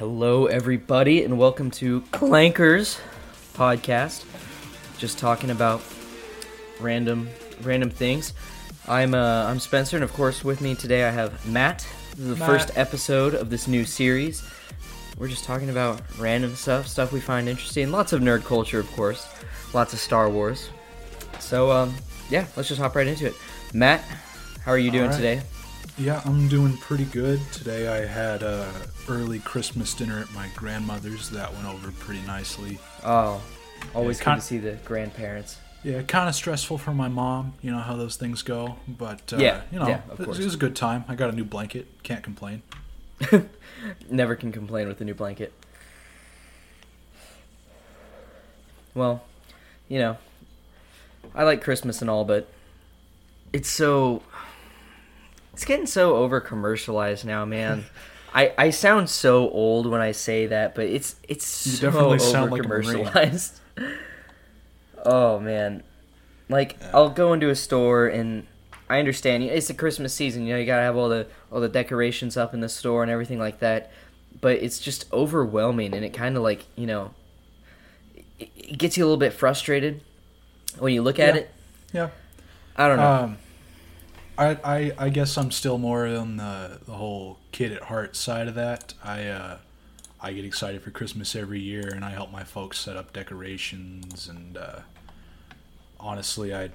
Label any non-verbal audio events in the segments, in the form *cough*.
Hello, everybody, and welcome to Clankers podcast. Just talking about random, random things. I'm uh, I'm Spencer, and of course, with me today I have Matt. This is the Matt. first episode of this new series. We're just talking about random stuff, stuff we find interesting. Lots of nerd culture, of course. Lots of Star Wars. So, um, yeah, let's just hop right into it. Matt, how are you doing right. today? Yeah, I'm doing pretty good. Today I had a early Christmas dinner at my grandmother's. That went over pretty nicely. Oh, always Yeah, good to see the grandparents. Yeah, kind of stressful for my mom. You know how those things go, but uh, Yeah, you know, yeah, of it, course. it was a good time. I got a new blanket. Can't complain. *laughs* Never can complain with a new blanket. Well, you know, I like Christmas and all, but it's so it's getting so over commercialized now, man. *laughs* I, I sound so old when I say that, but it's it's You so over sound like commercialized. *laughs* oh man, like I'll go into a store and I understand it's the Christmas season. You know, you gotta have all the all the decorations up in the store and everything like that. But it's just overwhelming, and it kind of like you know, it, it gets you a little bit frustrated when you look at Yeah. it. Yeah. I don't know. Um, I, I I guess I'm still more on the the whole kid at heart side of that. I uh, I get excited for Christmas every year, and I help my folks set up decorations. And uh, honestly, I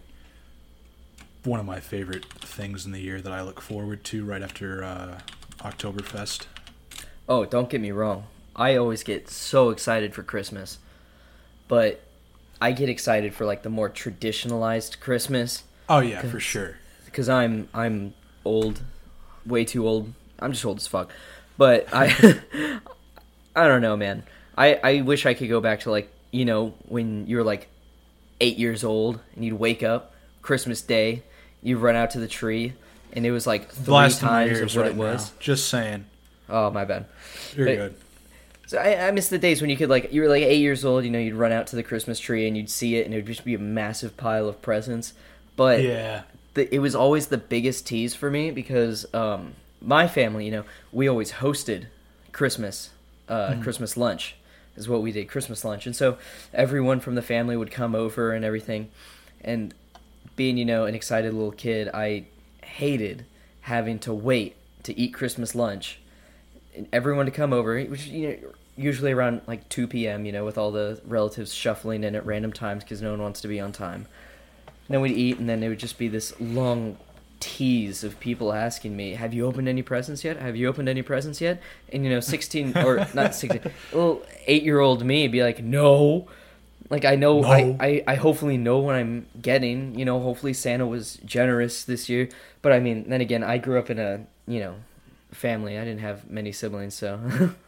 one of my favorite things in the year that I look forward to right after uh, Oktoberfest. Oh, don't get me wrong. I always get so excited for Christmas. But I get excited for like the more traditionalized Christmas Oh yeah, for sure. Cuz I'm I'm old, way too old. I'm just old as fuck. But I *laughs* I don't know, man. I I wish I could go back to like, you know, when you were like 8 years old and you'd wake up Christmas day, you'd run out to the tree and it was like three Blasting my times of what right it was. now. Just saying. Oh, my bad. You're But- good. So I, I miss the days when you could like you were like eight years old. You know, you'd run out to the Christmas tree and you'd see it, and it would just be a massive pile of presents. But Yeah. The, it was always the biggest tease for me because um, my family, you know, we always hosted Christmas, uh, Christmas lunch is what we did, Christmas lunch, and so everyone from the family would come over and everything, and being you know an excited little kid, I hated having to wait to eat Christmas lunch and everyone to come over, which you know usually around like 2 p.m. You know, with all the relatives shuffling in at random times because no one wants to be on time. Then we'd eat, and then it would just be this long tease of people asking me, "Have you opened any presents yet? Have you opened any presents yet?" And you know, 16 or not 16, *laughs* little eight-year-old me be like, "No." Like I know, I, No. I, I hopefully know what I'm getting. You know, hopefully Santa was generous this year. But I mean, then again, I grew up in a you know family. I didn't have many siblings, so *laughs*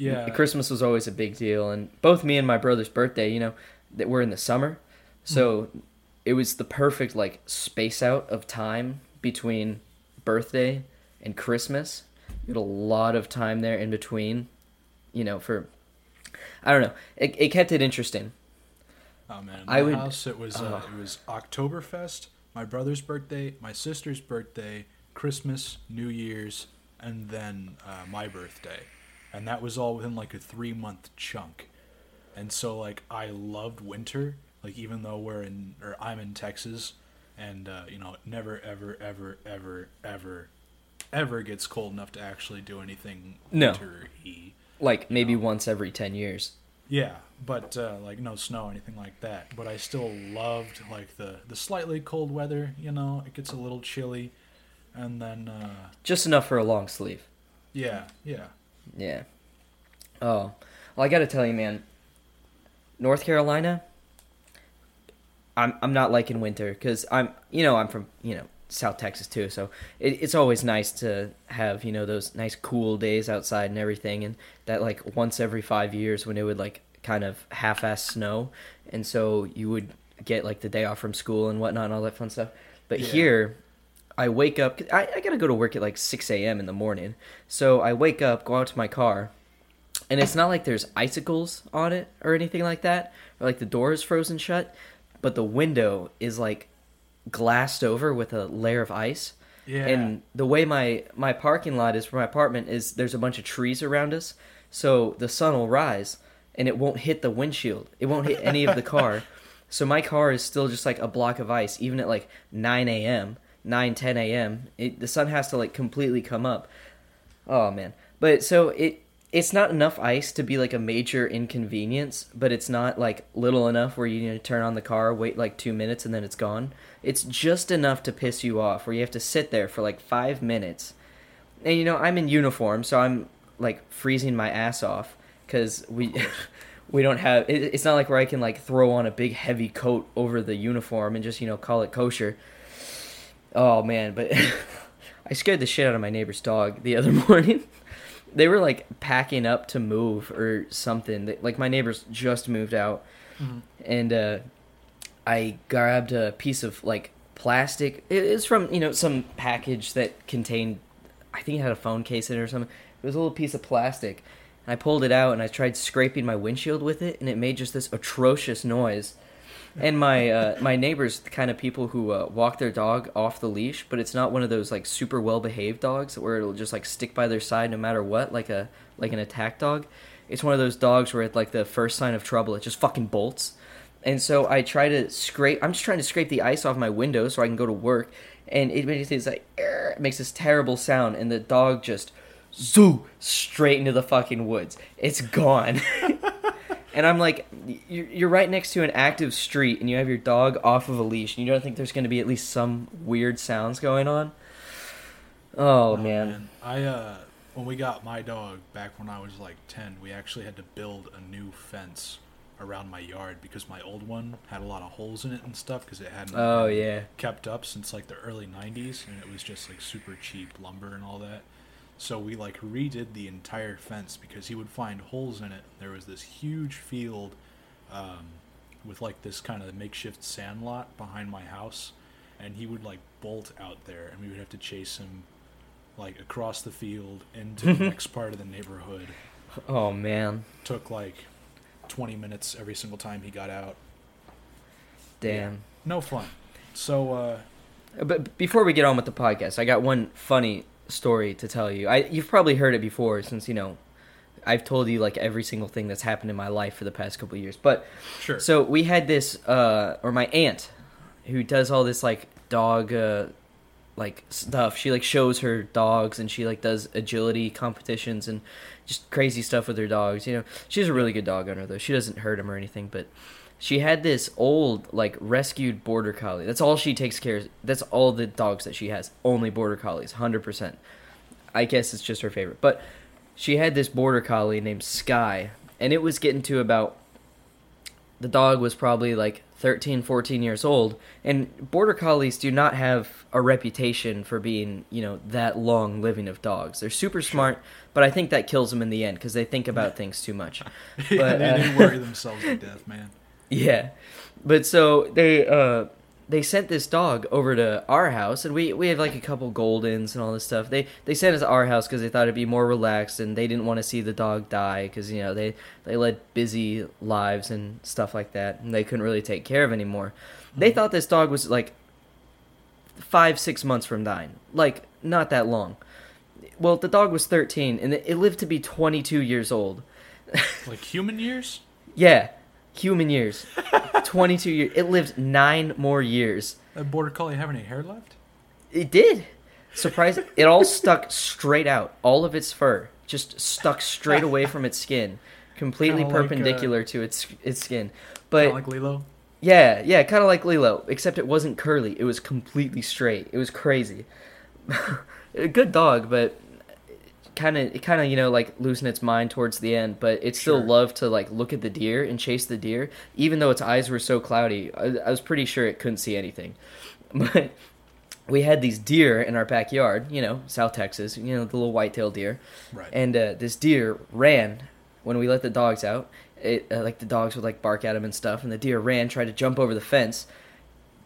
Yeah. Christmas was always a big deal. And both me and my brother's birthday, you know, that were in the summer, so mm-hmm. It was the perfect like space out of time between birthday and Christmas. You had a lot of time there in between, you know, for I don't know. It, it kept it interesting. Oh man, I my would- house it was uh, oh. it was Oktoberfest, my brother's birthday, my sister's birthday, Christmas, New Year's, and then uh, my birthday, and that was all within like a three month chunk, and so like I loved winter, like even though we're in or I'm in Texas, and uh, you know never ever ever ever ever ever gets cold enough to actually do anything No. winter-y. Like maybe once every ten years. Yeah, but uh, like no snow anything like that. But I still loved like the the slightly cold weather. You know, it gets a little chilly, and then uh, Just enough for a long sleeve. yeah, yeah, Yeah. Oh, well, I got to tell you, man. North Carolina. I'm I'm not liking winter because I'm you know I'm from you know South Texas too, so it, it's always nice to have you know those nice cool days outside and everything, and that like once every five years when it would like kind of half-ass snow, and so you would get like the day off from school and whatnot and all that fun stuff. But Yeah. here, I wake up. I, I gotta go to work at like six a.m. in the morning, so I wake up, go out to my car, and it's not like there's icicles on it or anything like that, or like the door is frozen shut, but the window is like glassed over with a layer of ice. yeah. And the way my my parking lot is for my apartment is there's a bunch of trees around us, so the sun will rise and it won't hit the windshield. It won't hit any of the car. *laughs* So my car is still just like a block of ice, even at like 9 a.m., 9, 10 a.m. It, the sun has to like completely come up. Oh man. But so it it's not enough ice to be like a major inconvenience, but it's not like little enough where you need to turn on the car, wait like two minutes, and then it's gone. It's just enough to piss you off, where you have to sit there for like five minutes. And you know, I'm in uniform, so I'm like freezing my ass off because we *laughs* we don't have. It, it's not like where I can like throw on a big heavy coat over the uniform and just you know call it kosher. Oh man, but *laughs* I scared the shit out of my neighbor's dog the other *laughs* morning they were like packing up to move or something. They, like my neighbors just moved out, mm-hmm. and uh, I grabbed a piece of like plastic. It's from you know some package that contained, I think it had a phone case in it or something. It was a little piece of plastic. And I pulled it out and I tried scraping my windshield with it, and it made just this atrocious noise and my uh, my neighbors the kind of people who uh, walk their dog off the leash, but it's not one of those like super well behaved dogs where it'll just like stick by their side no matter what, like a like an attack dog. It's one of those dogs where at like the first sign of trouble, it just fucking bolts. And so I try to scrape. I'm just trying to scrape the ice off my window so I can go to work, and it makes this like it makes this terrible sound, and the dog just zoo straight into the fucking woods. It's gone. *laughs* And I'm like, you're right next to an active street, and you have your dog off of a leash, and you don't think there's going to be at least some weird sounds going on? Oh, oh man. man. I uh, when we got my dog back when I was like ten, we actually had to build a new fence around my yard because my old one had a lot of holes in it and stuff because it hadn't oh yeah kept up since like the early 90s and it was just like super cheap lumber and all that so we like redid the entire fence because he would find holes in it. There was this huge field um, with like this kind of makeshift sand lot behind my house, and he would like bolt out there, and we would have to chase him like across the field into the *laughs* next part of the neighborhood. Oh man! Took like twenty minutes every single time he got out. Damn. Yeah, no fun. So. uh but before we get on with the podcast, I got one funny story to tell you. I you've probably heard it before since you know I've told you like every single thing that's happened in my life for the past couple years. But sure. So we had this, uh, or my aunt, who does all this like dog, uh, like stuff. She like shows her dogs and she like does agility competitions and just crazy stuff with her dogs. You know, she's a really good dog owner though. She doesn't hurt them or anything, but she had this old like rescued border collie. That's all she takes care of. That's all the dogs that she has. Only border collies, 100%. I guess it's just her favorite. But she had this border collie named Sky, and it was getting to about the dog was probably like 13, 14 years old, and border collies do not have a reputation for being, you know, that long living of dogs. They're super smart, but I think that kills them in the end because they think about things too much. *laughs* But, yeah, they, uh, they worry themselves to death, man. *laughs* Yeah, but so they uh they sent this dog over to our house, and we we have like a couple Goldens and all this stuff. They they sent us to our house because they thought it'd be more relaxed, and they didn't want to see the dog die because you know they they led busy lives and stuff like that, and they couldn't really take care of anymore. Mm-hmm. They thought this dog was like five six months from dying, like not that long. Well, the dog was thirteen, and it lived to be twenty two years old. like human years? *laughs* Yeah human years. *laughs* 22 years. It lived nine more years. That border collie have any hair left? It did. Surprising. it all stuck straight out. All of its fur just stuck straight away from its skin, completely kinda perpendicular like, uh, to its its skin. But like Lilo. Yeah, yeah, kind of like Lilo, except it wasn't curly. It was completely straight. It was crazy. *laughs* a good dog, but kind of it kind of you know like losing its mind towards the end but it still sure. loved to like look at the deer and chase the deer even though its eyes were so cloudy. I, I was pretty sure it couldn't see anything. *laughs* But we had these deer in our backyard you know south texas you know the little white-tailed deer. Right. and uh, this deer ran when we let the dogs out. It uh, like the dogs would like bark at him and stuff and the deer ran tried to jump over the fence.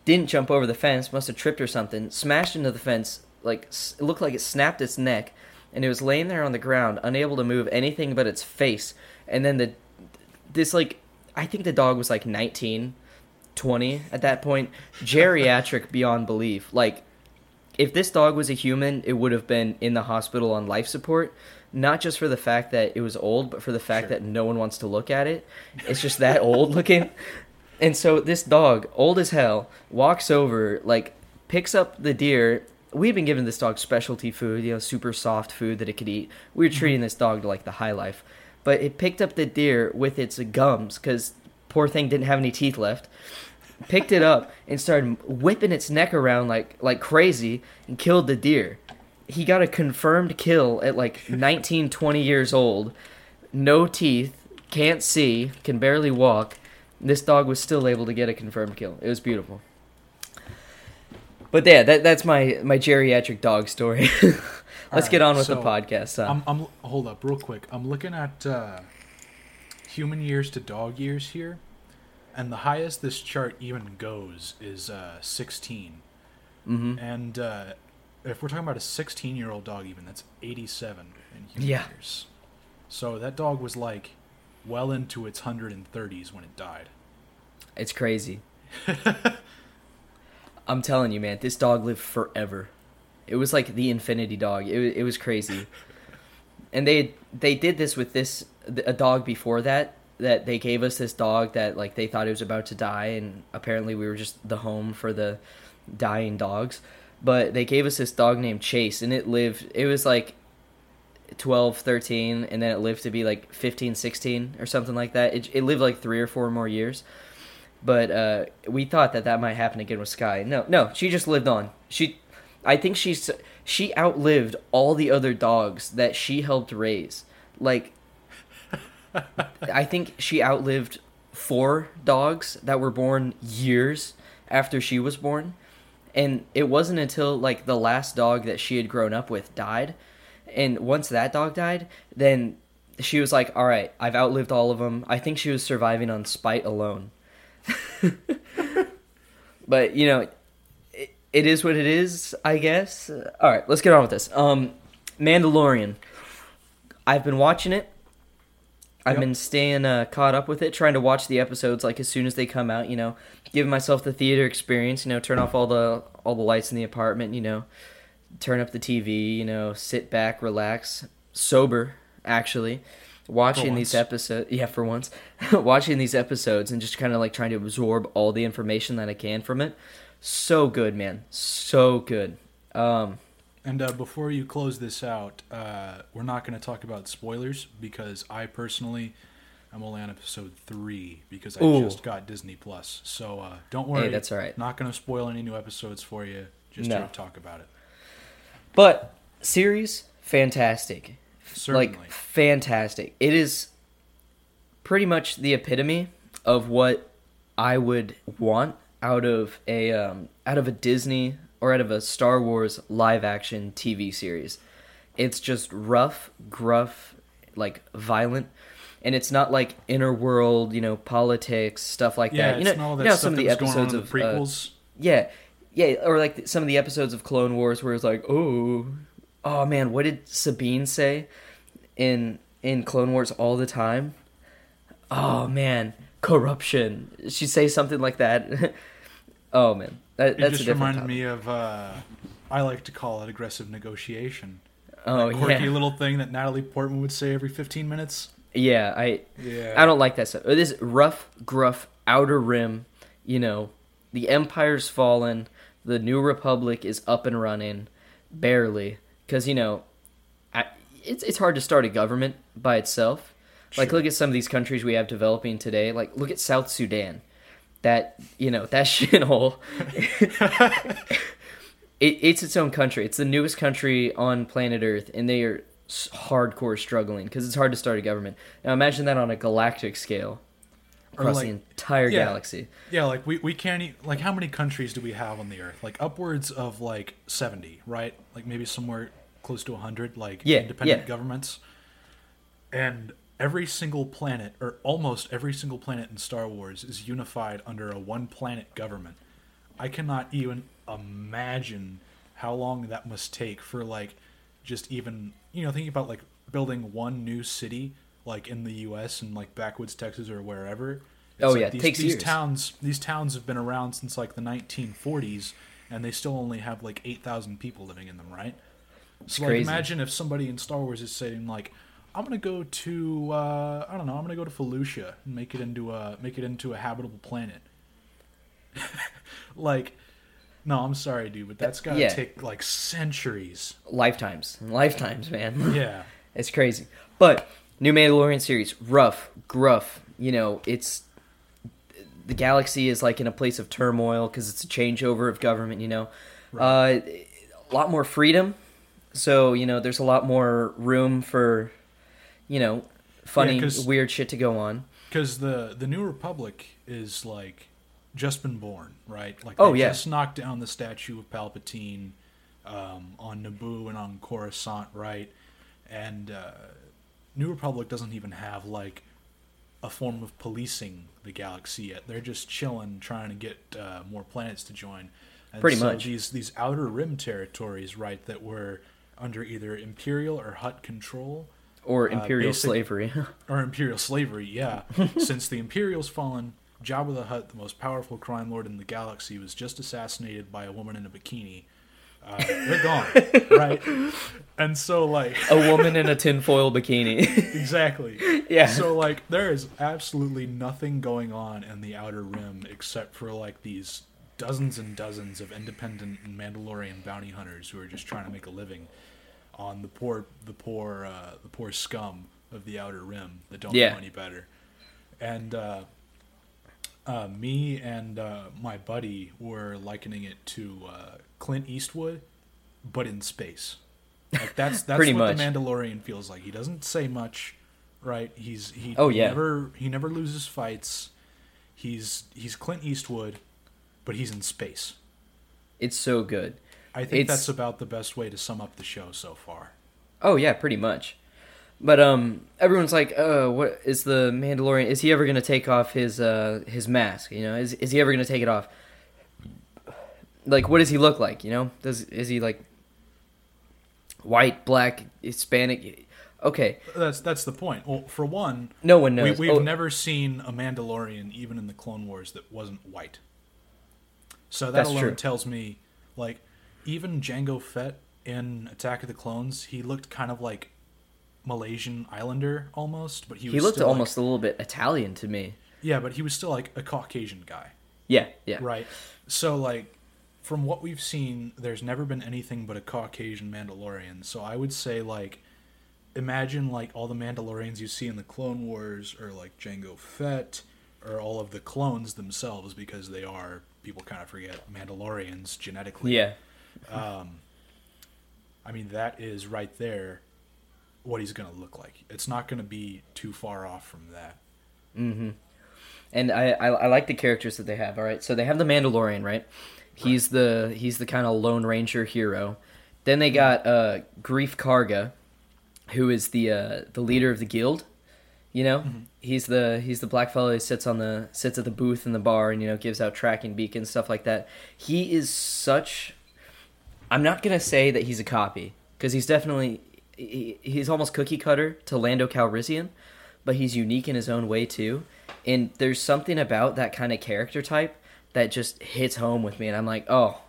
Didn't jump over the fence must have tripped or something. Smashed into the fence like it looked like it snapped its neck and it was laying there on the ground, unable to move anything but its face. And then the this like I think the dog was like 19, 20 at that point, geriatric beyond belief. Like if this dog was a human, it would have been in the hospital on life support. not just for the fact that it was old, but for the fact Sure. that no one wants to look at it. It's just that old looking. And so this dog, old as hell, walks over, like picks up the deer. We've been giving this dog specialty food, you know, super soft food that it could eat. We were mm-hmm. treating this dog to like the high life, but it picked up the deer with its gums because poor thing didn't have any teeth left. Picked it up and started whipping its neck around like like crazy and killed the deer. He got a confirmed kill at like *laughs* 19, 20 years old. No teeth, can't see, can barely walk. This dog was still able to get a confirmed kill. It was beautiful. But yeah, that that's my my geriatric dog story. *laughs* Let's All get on with the podcast. Son. I'm, I'm hold up real quick. I'm looking at uh, human years to dog years here, and the highest this chart even goes is uh, 16. hmm And uh, if we're talking about a 16 year old dog, even that's 87 in human Yeah. years. So that dog was like well into its 130s when it died. It's crazy. *laughs* I'm telling you, man, this dog lived forever. It was like the infinity dog. It, it was crazy. *laughs* And they they did this with this a dog before that that they gave us this dog that like they thought it was about to die and apparently we were just the home for the dying dogs. But they gave us this dog named Chase and it lived it was like 12, 13 and then it lived to be like 15, 16 or something like that. It it lived like 3 or 4 more years but uh, we thought that that might happen again with Sky. No, no, she just lived on. She, I think she's she outlived all the other dogs that she helped raise. Like, *laughs* I think she outlived four dogs that were born years after she was born, and it wasn't until like the last dog that she had grown up with died, and once that dog died, then she was like, "All right, I've outlived all of them." I think she was surviving on spite alone. *laughs* but you know, it, it is what it is, I guess. All right, let's get on with this. Um, Mandalorian. I've been watching it. I've Yep. been staying uh, caught up with it, trying to watch the episodes like as soon as they come out. You know, giving myself the theater experience. You know, turn off all the all the lights in the apartment. You know, turn up the TV. You know, sit back, relax, sober. Actually, watching these episodes. Yeah, for once, *laughs* watching these episodes and just kind of like trying to absorb all the information that I can from it. So good, man. So good. Um, And uh, before you close this out, uh, we're not going to talk about spoilers because I personally i'm only on episode three because I Ooh. just got Disney Plus. So uh, don't worry, Hey, that's all right. Not going to spoil any new episodes for you. Just No. to talk about it. But series fantastic. Certainly. Like fantastic. It is pretty much the epitome of what I would want out of a um, out of a Disney or out of a Star Wars live action TV series. It's just rough, gruff, like violent, and it's not like inner world, you know, politics stuff like yeah, that. You know, all that you know some of the that was going on episodes of the uh, prequels. yeah, yeah, or like some of the episodes of Clone Wars where it's like, oh, oh man, what did Sabine say in in Clone Wars all the time? Oh man, corruption. She say something like that. *laughs* oh man, that, it just reminded topic. me of. Uh, I like to call it aggressive negotiation. Oh that quirky yeah, little thing that Natalie Portman would say every 15 minutes. yeah. I Yeah. I don't like that stuff. This rough, gruff, outer rim. You know, the Empire's fallen. The New Republic is up and running, barely. Because you know, it's it's hard to start a government by itself. Like, Sure. look at some of these countries we have developing today. Like, look at South Sudan. That you know, that *laughs* shithole. *laughs* it, it's its own country. It's the newest country on planet Earth, and they are hardcore struggling because it's hard to start a government. Now imagine that on a galactic scale across like- the entire yeah. galaxy. Yeah, like we, we can't like how many countries do we have on the earth? Like upwards of like 70, right? Like maybe somewhere close to 100 like Yeah, independent yeah. governments. And every single planet or almost every single planet in Star Wars is unified under a one planet government. I cannot even imagine how long that must take for like just even, you know, thinking about like building one new city like in the US and like backwoods Texas or wherever. Oh, like yeah, it these, takes these years. towns these towns have been around since like the 1940s and they still only have like 8,000 people living in them, right? So like, crazy. imagine if somebody in Star Wars is saying like, "I'm gonna go to uh, I don't know, I'm gonna go to Felucia and make it into a make it into a habitable planet." *laughs* like, no, I'm sorry, dude, but that's gotta Yeah. take like centuries. lifetimes, lifetimes, man. *laughs* Yeah, It's crazy. But new Mandalorian series, rough, gruff. You know, it's the galaxy is like in a place of turmoil because it's a changeover of government. You know, uh, a lot more freedom. So you know, there's a lot more room for, you know, funny, 'cause- weird shit to go on. because the the New Republic is like just been born, right? Like, Oh, they yeah. just knocked down the statue of Palpatine um, on Naboo and on Coruscant, right? And uh, New Republic doesn't even have like a form of policing the galaxy yet. They're just chilling, trying to get uh, more planets to join. And Pretty so much. These these outer rim territories, right, that were under either Imperial or Hutt control, Or Uh, imperial basic- slavery. *laughs* or imperial slavery, yeah. *laughs* Since the Imperial's fallen, Jabba the Hutt, the most powerful crime lord in the galaxy, was just assassinated by a woman in a bikini. Uh, they're gone, *laughs* right? And so, like, a woman in a tinfoil bikini. exactly. yeah. So, like, there is absolutely nothing going on in the Outer Rim except for, like, these dozens and dozens of independent Mandalorian bounty hunters who are just trying to make a living on the poor, the poor, uh, the poor scum of the Outer Rim that don't Yeah. know any better. And uh, uh, me and uh, my buddy were likening it to uh, Clint Eastwood, but in space. Like that's *laughs* that's what much. the Mandalorian feels like. He doesn't say much, right? He's he. Oh, he yeah. Never he never loses fights. He's he's Clint Eastwood, but he's in space. it's so good. I think It's- that's about the best way to sum up the show so far. Oh yeah, pretty much. But um, everyone's like, "Uh, what is the Mandalorian? Is he ever gonna take off his uh his mask? You know, is is he ever gonna take it off? Like, what does he look like? You know, does is he like white, black, Hispanic? Okay, That's that's the point. Well, for one, no one we, knows. we've Oh, never seen a Mandalorian, even in the Clone Wars, that wasn't white. So that That's alone true. tells me, like, even Jango Fett in Attack of the Clones, he looked kind of like Malaysian Islander almost, but he was he looked still, like- almost a little bit Italian to me. yeah, but he was still like a Caucasian guy. Yeah, yeah, Right. So like from what we've seen, there's never been anything but a Caucasian Mandalorian. So I would say like imagine like all the Mandalorians you see in the Clone Wars or like Jango Fett or all of the clones themselves because they are people kind of forget Mandalorians genetically. yeah. I mean that is right there what he's going to look like. It's not going to be too far off from that. Mm-hmm. And I, I I like the characters that they have. All right, so they have the Mandalorian, right? He's the he's the kind of Lone Ranger hero. Then they got uh, Greef Karga, who is the uh, the leader of the guild. You know, mm-hmm. he's the he's the black fellow who sits on the sits at the booth in the bar and you know gives out tracking beacons stuff like that. He is such. I'm not gonna say that he's a copy because he's definitely he, he's almost cookie cutter to Lando Calrissian, but he's unique in his own way too. And there's something about that kind of character type that just hits home with me, and I'm like, oh,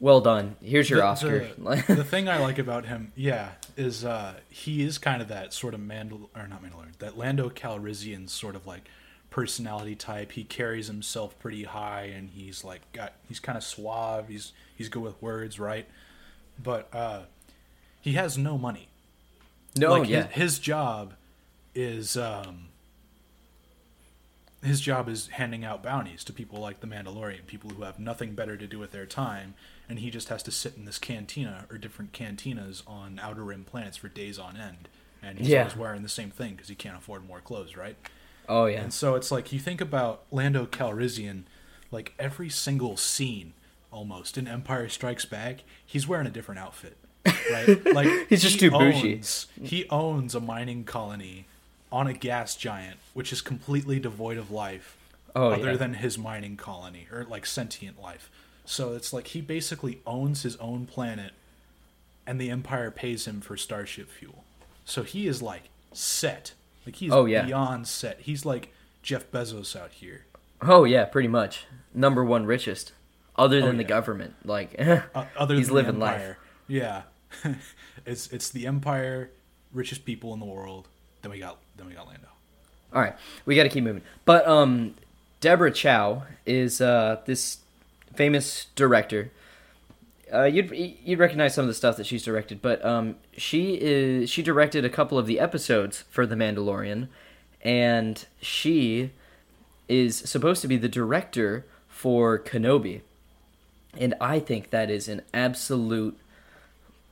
well done. Here's your The- Oscar. The, *laughs* the thing I like about him, yeah, is uh, he is kind of that sort of Mandal or not Mandalorian, that Lando Calrissian sort of like personality type. He carries himself pretty high, and he's like got he's kind of suave. He's he's good with words, right? But uh, he has no money. no, like yeah, his, his job is um, his job is handing out bounties to people like the Mandalorian, people who have nothing better to do with their time, and he just has to sit in this cantina or different cantinas on outer rim planets for days on end, and he's Yeah. always wearing the same thing because he can't afford more clothes, right? oh yeah, And so it's like you think about Lando Calrissian, like every single scene almost in Empire Strikes Back, he's wearing a different outfit. Right? *laughs* Like He's just he too bougie. owns- He owns a mining colony on a gas giant, which is completely devoid of life oh other yeah. than his mining colony or like sentient life. So it's like he basically owns his own planet and the Empire pays him for starship fuel. So he is like set. Like he's Oh, yeah. beyond set. He's like Jeff Bezos out here. oh yeah, pretty much number one richest, other than the yeah. government. Like, *laughs* Uh, other He's than living the life. Yeah. *laughs* it's it's the Empire, richest people in the world. Then we got then we got Lando. All right, we got to keep moving. But um, Deborah Chow is uh, this famous director. Uh, you'd you'd recognize some of the stuff that she's directed, but um, she is she directed a couple of the episodes for The Mandalorian, and she is supposed to be the director for Kenobi, and I think that is an absolute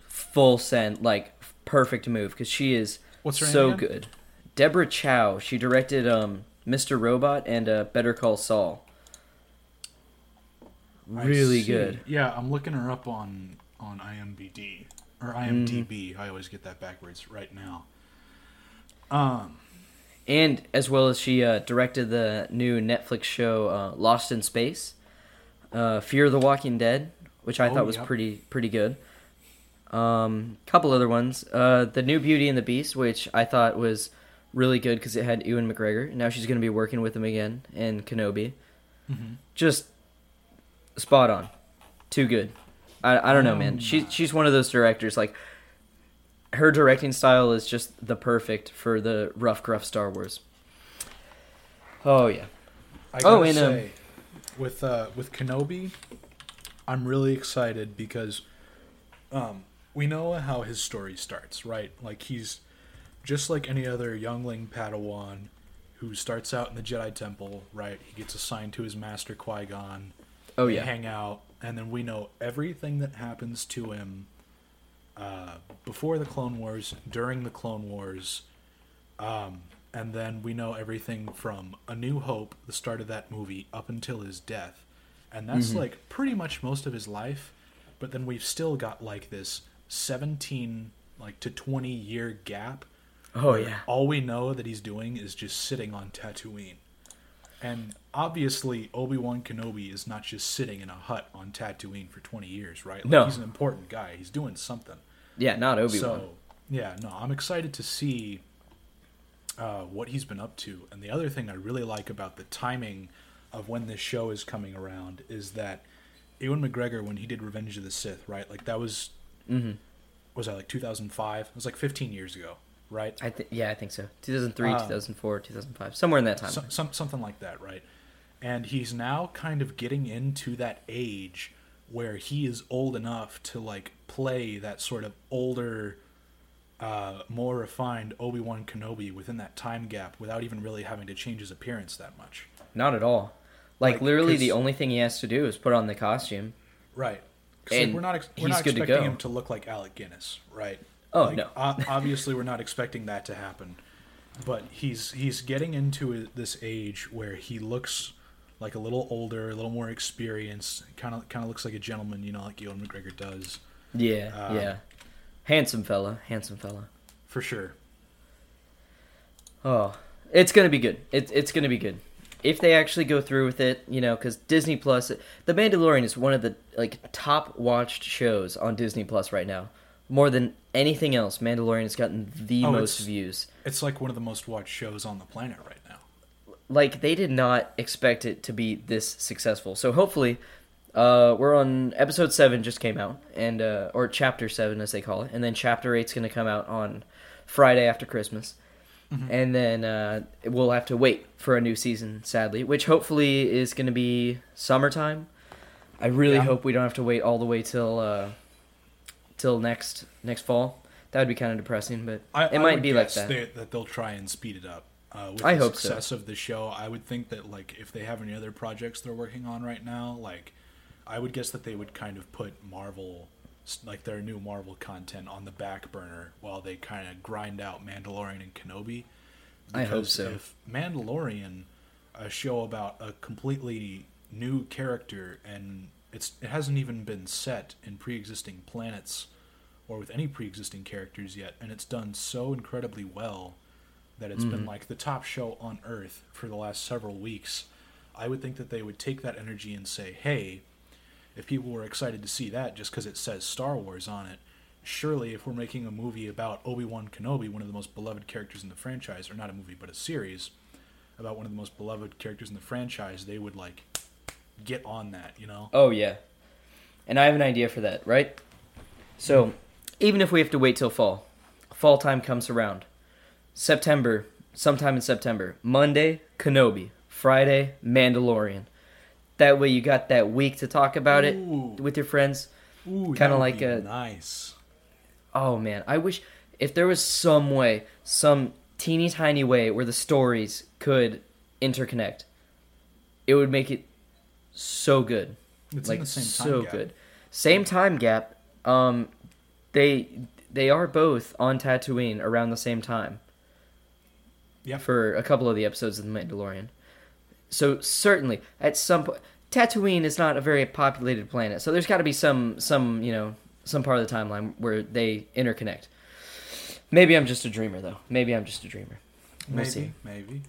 full send like perfect move because she is What's her so good. Deborah Chow. She directed um, Mr. Robot and uh, Better Call Saul. I Really good. Yeah, I'm looking her up on on IMBD or. IMDb. I always get that backwards right now. Um, And as well as she uh, directed the new Netflix show uh, Lost in Space, uh, Fear of the Walking Dead, which I Oh, thought was yep. pretty pretty good. Um, couple other ones, uh, the new Beauty and the Beast, which I thought was really good because it had Ewan McGregor. Now she's going to be working with him again in Kenobi. Mm-hmm. Just spot on, too good. I, I don't know, man. Um, She she's one of those directors like her directing style is just the perfect for the rough gruff Star Wars. Oh yeah. I Oh, gotta and, um, with uh, with Kenobi, I'm really excited because um, we know how his story starts, right? Like he's just like any other youngling Padawan who starts out in the Jedi Temple, right? He gets assigned to his master Qui Gon. Oh yeah. hang out, and then we know everything that happens to him uh, before the Clone Wars, during the Clone Wars, um, and then we know everything from A New Hope, the start of that movie, up until his death, and that's Mhm. like pretty much most of his life. But then we've still got like this seventeen like to twenty year gap. Oh yeah. All we know that he's doing is just sitting on Tatooine. And obviously, Obi Wan Kenobi is not just sitting in a hut on Tatooine for 20 years, right? Like, No. He's an important guy. He's doing something. Yeah, not Obi Wan. So, yeah, no, I'm excited to see uh, what he's been up to. And the other thing I really like about the timing of when this show is coming around is that Ewan McGregor, when he did Revenge of the Sith, right? Like, that was, hmm was that like 2005? It was like 15 years ago, right? I th- yeah, I think so. 2003, Um, 2004, 2005, somewhere in that time. some, some, something like that, right? And he's now kind of getting into that age where he is old enough to like play that sort of older, uh, more refined Obi Wan Kenobi within that time gap without even really having to change his appearance that much. Not at all. Like, Like, literally, the only thing he has to do is put on the costume. Right. 'Cause, like, And we're not ex- we're he's not good to expecting go. him to look like Alec Guinness, right? Oh, Like, no. obviously, we're not expecting that to happen. But he's he's getting into this age where he looks like a little older, a little more experienced. Kind of kind of looks like a gentleman, you know, like Ewan McGregor does, Yeah, Um, yeah. Handsome fella, handsome fella. for sure. Oh, it's gonna be good. It's it's gonna be good if they actually go through with it. You know, because Disney Plus, The Mandalorian is one of the like top watched shows on Disney Plus right now. More than anything else, Mandalorian has gotten the Oh, most it's- views. It's like one of the most watched shows on the planet right now. Like they did not expect it to be this successful. So hopefully, uh, we're on episode seven just came out, and uh, or chapter seven as they call it, and then chapter eight's gonna come out on Friday after Christmas. and then uh, we'll have to wait for a new season, sadly, which hopefully is going to be summertime. I really Yeah. hope we don't have to wait all the way till uh, till next next fall. That would be kind of depressing, but I, it I might be like that. They, that they'll try and speed it up. Uh, with I the hope so. success of the show, I would think that like if they have any other projects they're working on right now, like I would guess that they would kind of put Marvel, like their new Marvel content, on the back burner while they kind of grind out Mandalorian and Kenobi. I hope so. If Mandalorian, a show about a completely new character, and it's it hasn't even been set in pre-existing planets or with any pre-existing characters yet, and it's done so incredibly well that it's been Mhm. like the top show on Earth for the last several weeks. I would think that they would take that energy and say, "Hey, if people were excited to see that just because it says Star Wars on it, surely if we're making a movie about Obi Wan Kenobi, one of the most beloved characters in the franchise, or not a movie but a series about one of the most beloved characters in the franchise, they would like get on that, you know? Oh yeah, and I have an idea for that. Right. So, even if we have to wait till fall, fall time comes around. September, sometime in September, Monday, Kenobi, Friday, Mandalorian. That way you got that week to talk about it with your friends. Ooh, Kinda like a- nice. Oh man, I wish if there was some way, some teeny tiny way where the stories could interconnect, it would make it so good. It's like in the same time so gap. good. Same time gap. Um, they they are both on Tatooine around the same time Yep. for a couple of the episodes of The Mandalorian. So certainly at some point, Tatooine is not a very populated planet, so there's got to be some some you know some part of the timeline where they interconnect. Maybe I'm just a dreamer though. Maybe I'm just a dreamer. We'll maybe, see. maybe.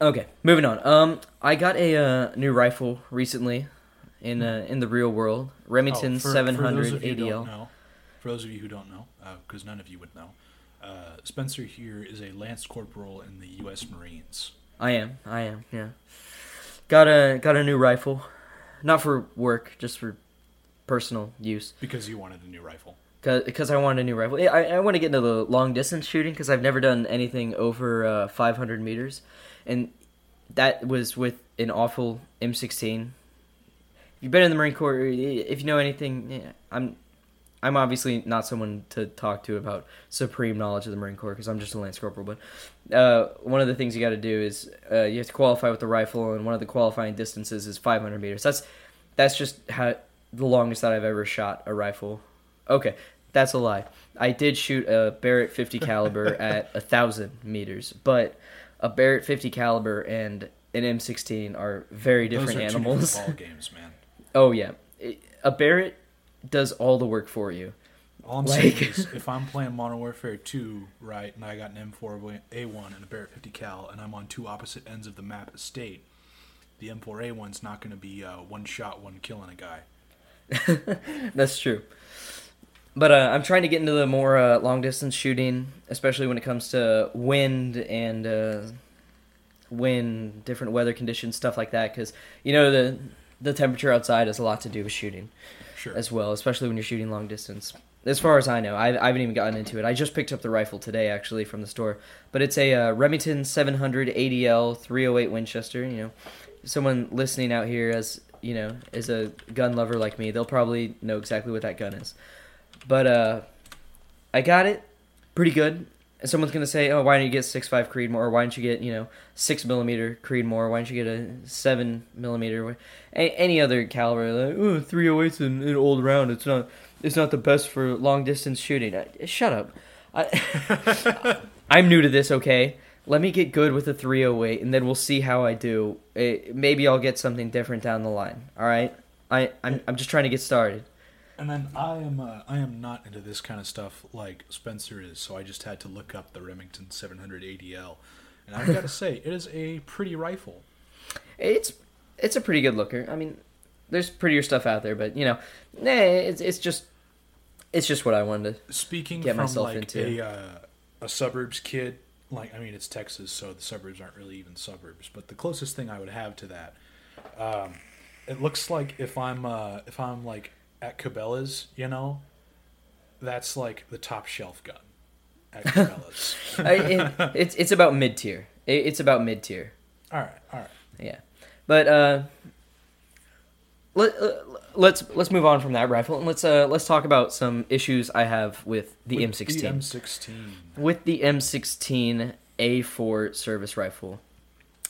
Okay, moving on. Um, I got a uh, new rifle recently in uh, in the real world, Remington Oh, for- for 700 those of you who ADL. know- For those of you who don't know, because none of you would know, uh, Spencer here is a lance corporal in the U.S. Marines. I am. I am. Yeah. Got a got a new rifle, not for work, just for personal use. Because you wanted a new rifle. Because I want a new rifle. I, I want to get into the long distance shooting because I've never done anything over uh, 500 meters, and that was with an awful M16. If you've been in the Marine Corps, if you know anything, yeah, I'm I'm obviously not someone to talk to about supreme knowledge of the Marine Corps because I'm just a lance corporal. But uh, one of the things you got to do is uh, you have to qualify with the rifle, and one of the qualifying distances is 500 meters. That's that's just how the longest that I've ever shot a rifle. Okay, that's a lie. I did shoot a Barrett 50 caliber *laughs* at a thousand meters, but a Barrett 50 caliber and an M16 are very different Those are animals. Two different ball games, man. *laughs* Oh yeah, a Barrett does all the work for you. All I'm Like- saying is, *laughs* if I'm playing Modern Warfare 2, right, and I got an M4A1 and a Barrett 50 cal, and I'm on two opposite ends of the map estate, the M4A1's not going to be uh, one shot, one killing a guy. *laughs* That's true. But uh, I'm trying to get into the more uh, long distance shooting, especially when it comes to wind and uh, wind, different weather conditions, stuff like that. Because you know the the temperature outside has a lot to do with shooting Sure. as well, especially when you're shooting long distance. As far as I know, I, I haven't even gotten into it. I just picked up the rifle today, actually, from the store. But it's a uh, Remington 700 ADL 308 Winchester. You know, someone listening out here as you know is a gun lover like me, they'll probably know exactly what that gun is. But uh, I got it, pretty good. And someone's gonna say, "Oh, why don't you get six five Creedmoor? Or why don't you get you know six millimeter Creedmoor? Why don't you get a seven millimeter? A- any other caliber? Like, oh, 308's an, an old round. It's not. It's not the best for long distance shooting. I, shut up. I, *laughs* I'm new to this. Okay, let me get good with the 308, and then we'll see how I do. Eh, maybe I'll get something different down the line. All right. I I'm I'm just trying to get started. And then I am uh, I am not into this kind of stuff like Spencer is, so I just had to look up the Remington 700 ADL, and I've got to *laughs* say it is a pretty rifle. It's it's a pretty good looker. I mean, there's prettier stuff out there, but you know, nah, it's it's just it's just what I wanted to. Speaking Get from myself like into. a uh, a suburbs kid, like I mean it's Texas, so the suburbs aren't really even suburbs, but the closest thing I would have to that, um, it looks like if I'm uh, if I'm like at Cabela's, you know, that's like the top shelf gun at *laughs* Cabela's. I, it, it's it's about mid tier. It, it's about mid tier. all right, all right. Yeah, but uh, let uh, let's let's move on from that rifle and let's uh let's talk about some issues I have with the With M16. The M16. with the M16 A4 service rifle.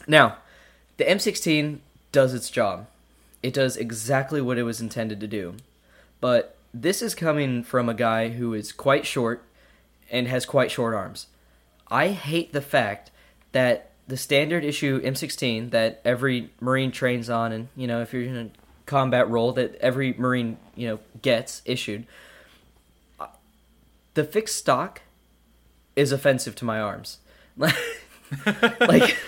Now, the M16 does its job. It does exactly what it was intended to do. But this is coming from a guy who is quite short and has quite short arms. I hate the fact that the standard issue M16 that every Marine trains on, and you know, if you're in a combat role, that every Marine you know gets issued. The fixed stock is offensive to my arms. *laughs* like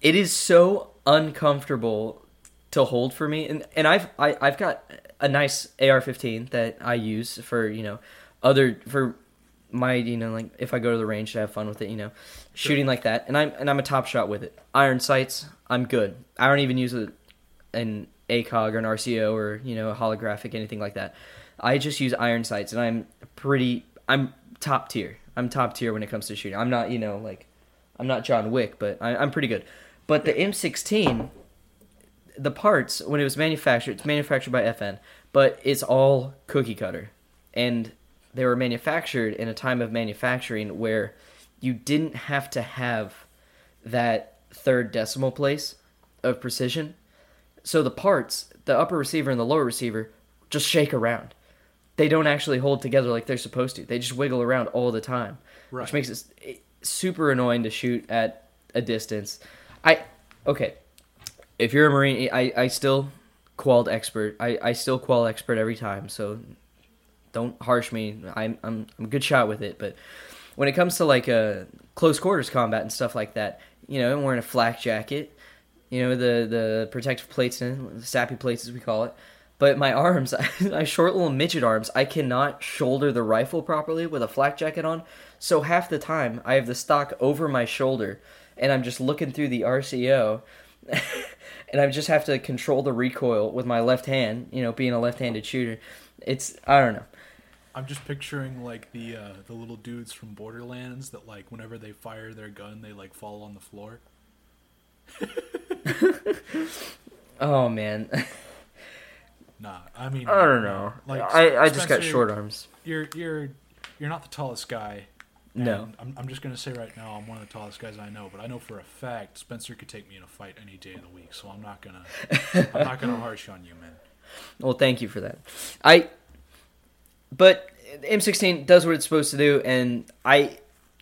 it is so uncomfortable to hold for me and and I've I, I've got a nice AR-15 that I use for, you know, other for my, you know, like if I go to the range to have fun with it, you know, shooting like that. And I'm and I'm a top shot with it. Iron sights, I'm good. I don't even use a an ACOG or an RCO or, you know, a holographic anything like that. I just use iron sights and I'm pretty I'm top tier. I'm top tier when it comes to shooting. I'm not, you know, like I'm not John Wick, but I, I'm pretty good. But the M16, the parts when it was manufactured, it's manufactured by FN, but it's all cookie cutter, and they were manufactured in a time of manufacturing where you didn't have to have that third decimal place of precision. So the parts, the upper receiver and the lower receiver, just shake around. They don't actually hold together like they're supposed to. They just wiggle around all the time, Right. which makes it super annoying to shoot at a distance. I okay. If you're a marine, I I still qualled expert. I I still qual expert every time. So don't harsh me. I'm I'm I'm a good shot with it, but when it comes to like a close quarters combat and stuff like that, you know, wearing a flak jacket, you know, the the protective plates and SAPI plates as we call it. But my arms, *laughs* I short little midget arms, I cannot shoulder the rifle properly with a flak jacket on. So half the time I have the stock over my shoulder and I'm just looking through the RCO *laughs* and I just have to control the recoil with my left hand, you know, being a left-handed shooter. It's I don't know. I'm just picturing like the uh, the little dudes from Borderlands that like whenever they fire their gun, they like fall on the floor. *laughs* Oh man. *laughs* Nah, I mean I don't know. Like I, I just got short arms. You're you're you're not the tallest guy. No. I'm, I'm just gonna say right now I'm one of the tallest guys I know, but I know for a fact Spencer could take me in a fight any day of the week, so I'm not gonna I'm not gonna *laughs* harsh on you, man. Well, thank you for that. I, but M16 does what it's supposed to do, and I,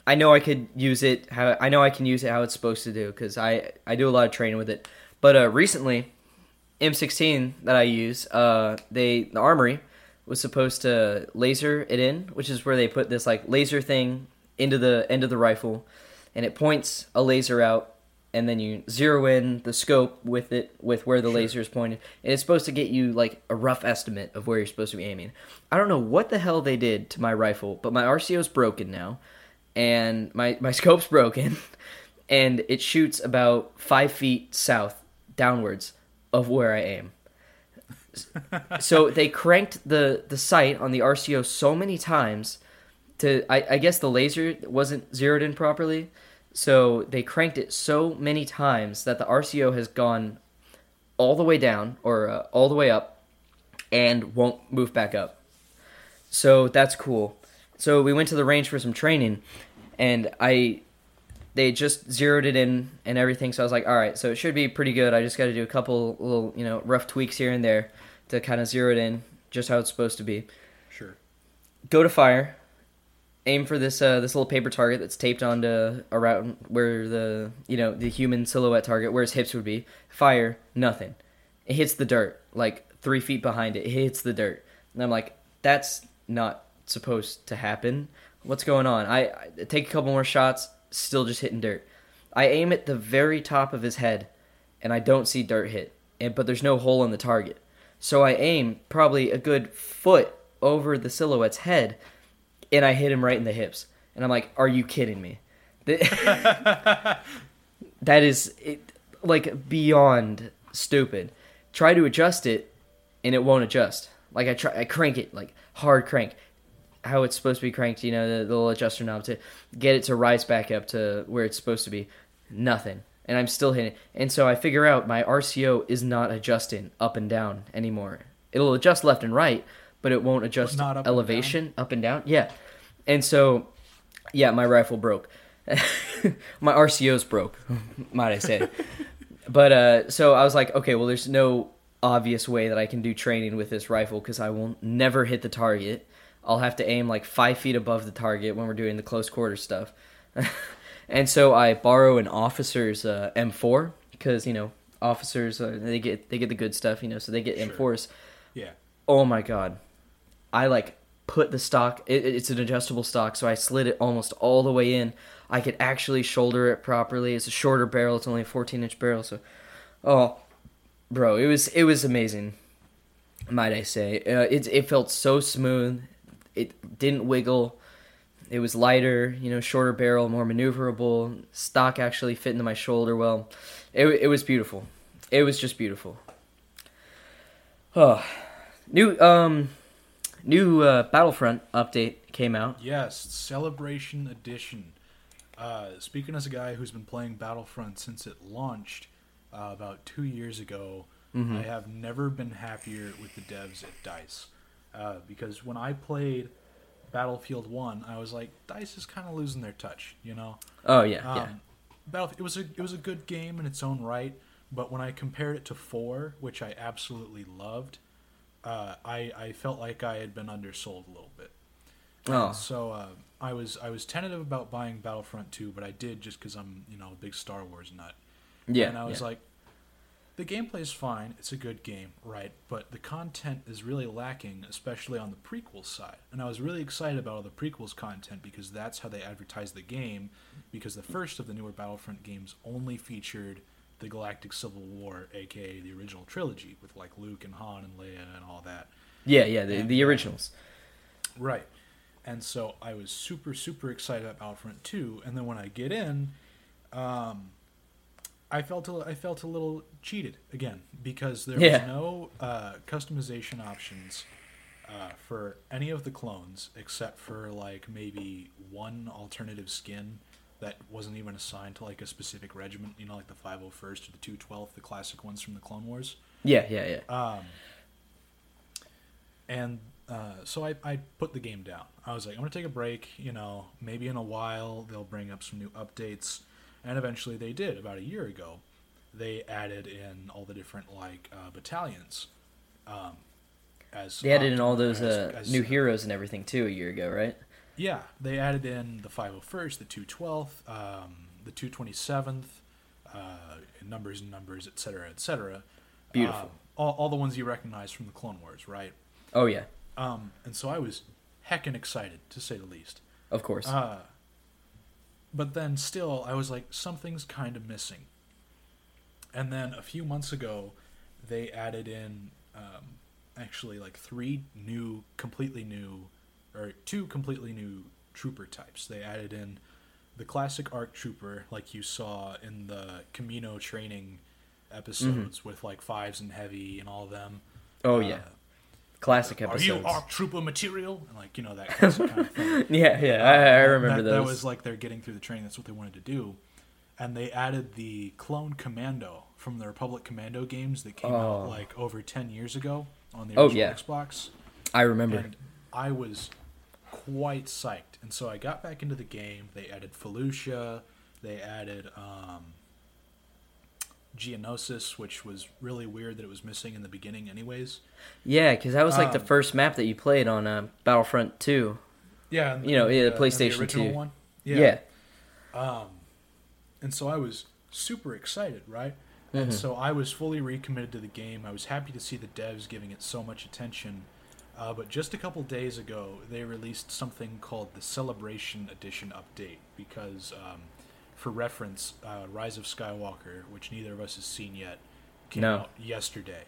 I know I could use it. How I know I can use it how it's supposed to do because I I do a lot of training with it. But uh, recently, M16 that I use, uh, they the armory was supposed to laser it in, which is where they put this like laser thing into the end of the rifle, and it points a laser out, and then you zero in the scope with it with where the laser is pointed, and it's supposed to get you like a rough estimate of where you're supposed to be aiming. I don't know what the hell they did to my rifle, but my RCO's broken now, and my my *laughs* scope's broken, and it shoots about five feet south downwards of where I aim so they cranked the the sight on the RCO so many times to I, I guess the laser wasn't zeroed in properly. So they cranked it so many times that the RCO has gone all the way down or uh, all the way up and won't move back up. So that's cool. So we went to the range for some training and I they just zeroed it in and everything. So I was like, all right, so it should be pretty good. I just got to do a couple little, you know, rough tweaks here and there to kind of zero it in just how it's supposed to be. Sure. Go to fire, aim for this uh, this little paper target that's taped onto around where the you know the human silhouette target where his hips would be. Fire, nothing. It hits the dirt like three feet behind it. It hits the dirt, and I'm like, that's not supposed to happen. What's going on? I, I take a couple more shots, still just hitting dirt. I aim at the very top of his head, and I don't see dirt hit, and but there's no hole in the target. So I aim probably a good foot over the silhouette's head, and I hit him right in the hips. And I'm like, "Are you kidding me?" *laughs* That is it, like beyond stupid. Try to adjust it, and it won't adjust. Like I try, I crank it like hard crank, how it's supposed to be cranked. You know, the, the little adjuster knob to get it to rise back up to where it's supposed to be. Nothing, and I'm still hitting. And so I figure out my RCO is not adjusting up and down anymore. It'll adjust left and right, but it won't adjust up and elevation up and down. Yeah, and so yeah, my rifle broke. *laughs* my RCO's broke, *laughs* might I say. *laughs* but uh, so I was like, okay, well, there's no obvious way that I can do training with this rifle because I will never hit the target. I'll have to aim like five feet above the target when we're doing the close quarter stuff. and so I borrow an officer's uh, M4 because you know officers uh, they get they get the good stuff, you know, so they get Sure. M4s. Yeah. Oh my god. I like put the stock it, it's an adjustable stock, so I slid it almost all the way in. I could actually shoulder it properly. It's a shorter barrel, it's only a 14 inch barrel, so oh bro, it was it was amazing. Might I say. Uh, it it felt so smooth. It didn't wiggle. It was lighter, you know, shorter barrel, more maneuverable. Stock actually fit into my shoulder well. It it was beautiful. It was just beautiful. Oh, new um, new uh, Battlefront update came out. Yes, Celebration Edition. Uh, speaking as a guy who's been playing Battlefront since it launched uh, about two years ago, Mm-hmm. I have never been happier with the devs at Dice. Uh, because when I played Battlefield One, I was like, Dice is kind of losing their touch, you know. Oh yeah, Um, yeah. Battle, it was a it was a good game in its own right, but when I compared it to four, which I absolutely loved, uh, I I felt like I had been undersold a little bit. Oh. So uh, I was I was tentative about buying Battlefront two, but I did just because I'm you know a big Star Wars nut. Yeah. and I was yeah. like, the gameplay is fine. It's a good game, right? But the content is really lacking, especially on the prequels side. And I was really excited about all the prequels content because that's how they advertised the game. Because the first of the newer Battlefront games only featured the Galactic Civil War, aka the original trilogy, with like Luke and Han and Leia and all that. yeah, yeah, the, and, the uh, originals. Right. And so I was super, super excited about Battlefront 2. And then when I get in, um, I felt a, I felt a little cheated again because there Yeah. was no uh, customization options uh, for any of the clones except for like maybe one alternative skin that wasn't even assigned to like a specific regiment. You know, like the 501st or the 212th, the classic ones from the Clone Wars. Yeah, yeah, yeah. Um, and uh, so I, I put the game down. I was like, I'm going to take a break. You know, maybe in a while they'll bring up some new updates. And eventually they did about a year ago. They added in all the different like uh, battalions. Um, as They added in all those as- uh, as, new uh, heroes and everything too a year ago, right? Yeah, they added in the 501st, the 212th, um, the 227th, uh, numbers and numbers, et cetera, et cetera. Beautiful. Um, all, all the ones you recognize from the Clone Wars, right? Oh yeah, Um, and so I was heckin' excited, to say the least. of course. Uh, but then still, I was like, something's kind of missing. And then a few months ago, they added in um, actually like three new, completely new, or two completely new trooper types. They added in the classic ARC trooper, like you saw in the Kamino training episodes with like fives and Hevy and all of them. oh Uh, yeah, classic Are episodes. you ARC trooper material? And like you know that kind of thing. *laughs* yeah, yeah, I, I remember that, those. That was like they're getting through the training. That's what they wanted to do, and they added the clone commando from the Republic Commando games that came Oh. out like over ten years ago on the Oh, yeah. Xbox. I remember. And I was quite psyched, and so I got back into the game. They added Felucia. They added um, Geonosis, which was really weird that it was missing in the beginning, anyways. yeah, because that was like the um, first map that you played on uh, Battlefront 2. Yeah, and- You know, yeah, the, the PlayStation original 2. one. Yeah. Um, and so I was super excited, right? Mhm. And so I was fully recommitted to the game. I was happy to see the devs giving it so much attention. Uh, but just a couple days ago, they released something called the Celebration Edition update because, um, for reference, uh, Rise of Skywalker, which neither of us has seen yet, came No. out yesterday.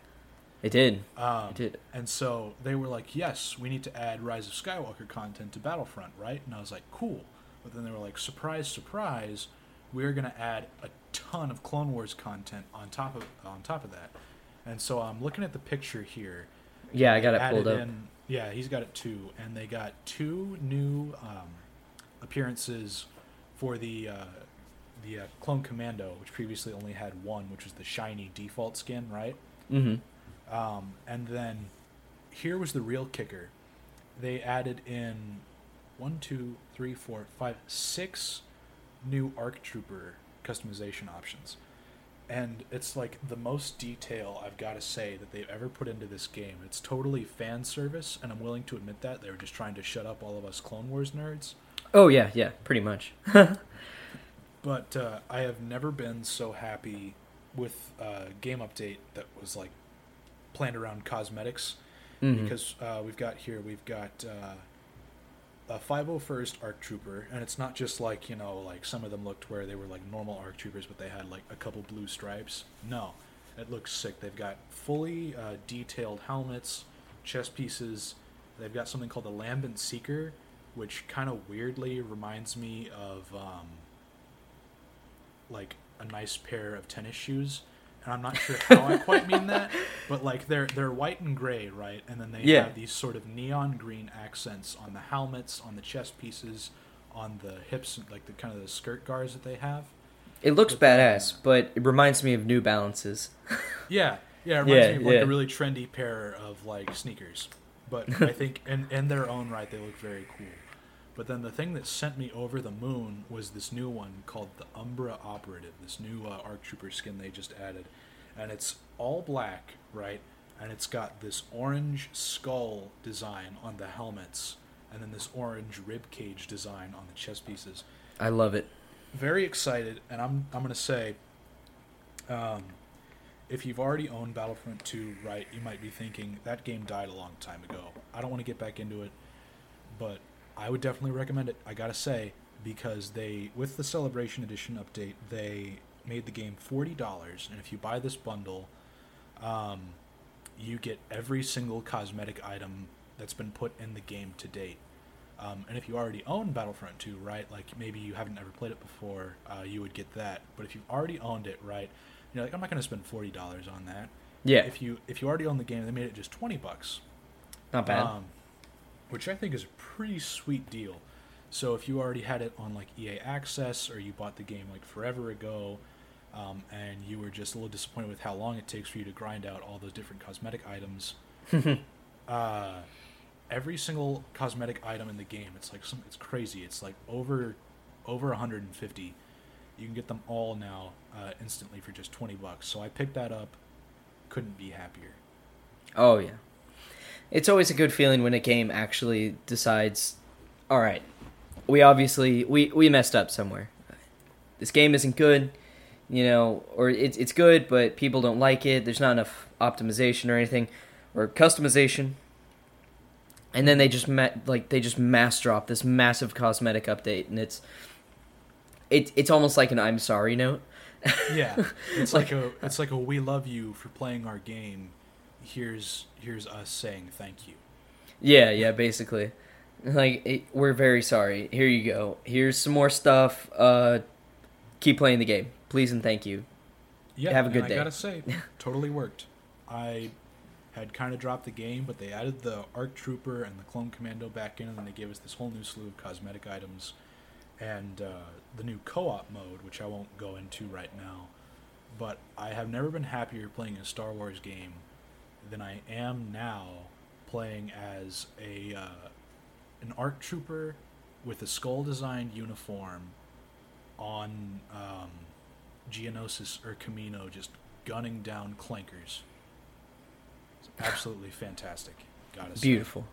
It did. Um, It did. and so they were like, yes, we need to add Rise of Skywalker content to Battlefront, right? And I was like, cool. But then they were like, surprise, surprise, we're going to add a ton of Clone Wars content on top of on top of that. And so I'm looking at the picture here. Yeah, I got it pulled up. In, yeah, he's got it too. And they got two new um, appearances for the uh, the uh, Clone Commando, which previously only had one, which was the shiny default skin, right? hmm Um, and then here was the real kicker. They added in one, two, three, four, five, six new ARC Trooper customization options. And it's like the most detail I've got to say that they've ever put into this game. It's totally fan service, and I'm willing to admit that. They were just trying to shut up all of us Clone Wars nerds. Oh yeah, yeah, pretty much. *laughs* But uh, I have never been so happy with a game update that was like planned around cosmetics. Mhm. because uh, we've got here we've got uh, a 501st ARC Trooper, and it's not just like you know like some of them looked where they were like normal ARC Troopers, but they had like a couple blue stripes. No, it looks sick. They've got fully uh, detailed helmets, chest pieces. They've got something called the Lambent Seeker, which kind of weirdly reminds me of um, like a nice pair of tennis shoes and I'm not sure how I quite mean that, *laughs* but like they're they're white and gray, right? And then they Yeah. have these sort of neon green accents on the helmets, on the chest pieces, on the hips, like the kind of the skirt guards that they have. It looks But badass, but it reminds me of New Balances. *laughs* Yeah, yeah, it reminds Yeah, me of like yeah. a really trendy pair of like sneakers. But *laughs* I think in in their own right, they look very cool. But then the thing that sent me over the moon was this new one called the Umbra Operative, this new uh, ARC Trooper skin they just added, and it's all black, right? And it's got this orange skull design on the helmets, and then this orange rib cage design on the chest pieces I love it. very excited, and I'm I'm gonna say, um, if you've already owned Battlefront 2, right, you might be thinking that game died a long time ago. I don't want to get back into it, but I would definitely recommend it. I gotta say because they with the Celebration Edition update, they made the game forty dollars, and if you buy this bundle, um, you get every single cosmetic item that's been put in the game to date. Um, and if you already own Battlefront 2, right, like maybe you haven't ever played it before, uh, you would get that. But if you've already owned it, right, you're like, I'm not going to spend forty dollars on that. Yeah, If you if you already own the game, they made it just twenty bucks, not bad. um, which I think is a pretty sweet deal. So if you already had it on like EA Access or you bought the game like forever ago, um, and you were just a little disappointed with how long it takes for you to grind out all those different cosmetic items, *laughs* uh, every single cosmetic item in the game, it's like some, it's crazy. It's like over over 150. You can get them all now uh, instantly for just 20 bucks. So I picked that up. Couldn't be happier. Oh yeah. It's always a good feeling when a game actually decides, all right, we obviously we we messed up somewhere. This game isn't good, you know, or it's it's good but people don't like it. There's not enough optimization or anything or customization. And then they just ma- like they just mass drop this massive cosmetic update and it's it, it's almost like an I'm sorry note. Yeah, *laughs* it's like, a it's like a we love you for playing our game. Here's here's us saying thank you. Yeah, yeah, basically. Like it, we're very sorry. Here you go. Here's some more stuff. Uh keep playing the game. Please and thank you. Yeah, Have a good I day. gotta say, *laughs* totally worked. I had kind of dropped the game, but they added the Arc Trooper and the Clone Commando back in, and then they gave us this whole new slew of cosmetic items, and uh, the new co-op mode, which I won't go into right now. But I have never been happier playing a Star Wars game than I am now playing as a uh, an Arc Trooper with a skull-designed uniform on um, Geonosis or Kamino, just gunning down clankers. It's *laughs* absolutely fantastic. Gotta say. Beautiful.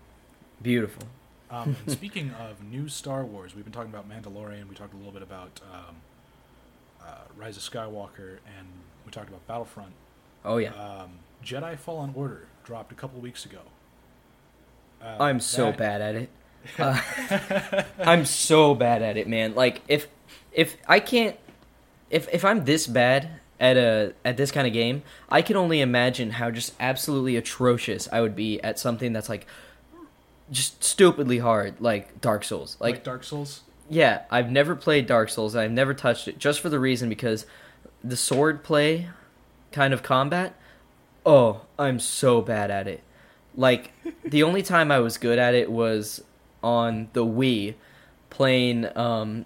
Beautiful. Um, and *laughs* speaking of new Star Wars, we've been talking about Mandalorian. We talked a little bit about um, uh, Rise of Skywalker, and we talked about Battlefront. Oh yeah. Um, Jedi Fallen Order dropped a couple weeks ago. Uh, I'm so that- bad at it. *laughs* Uh, I'm so bad at it, man. Like if if I can't if if I'm this bad at a at this kind of game, I can only imagine how just absolutely atrocious I would be at something that's like just stupidly hard, like Dark Souls. Like, Like, Dark Souls. yeah, I've never played Dark Souls. I've never touched it just for the reason because the sword play kind of combat. Oh, I'm so bad at it. Like the only time I was good at it was on the Wii playing um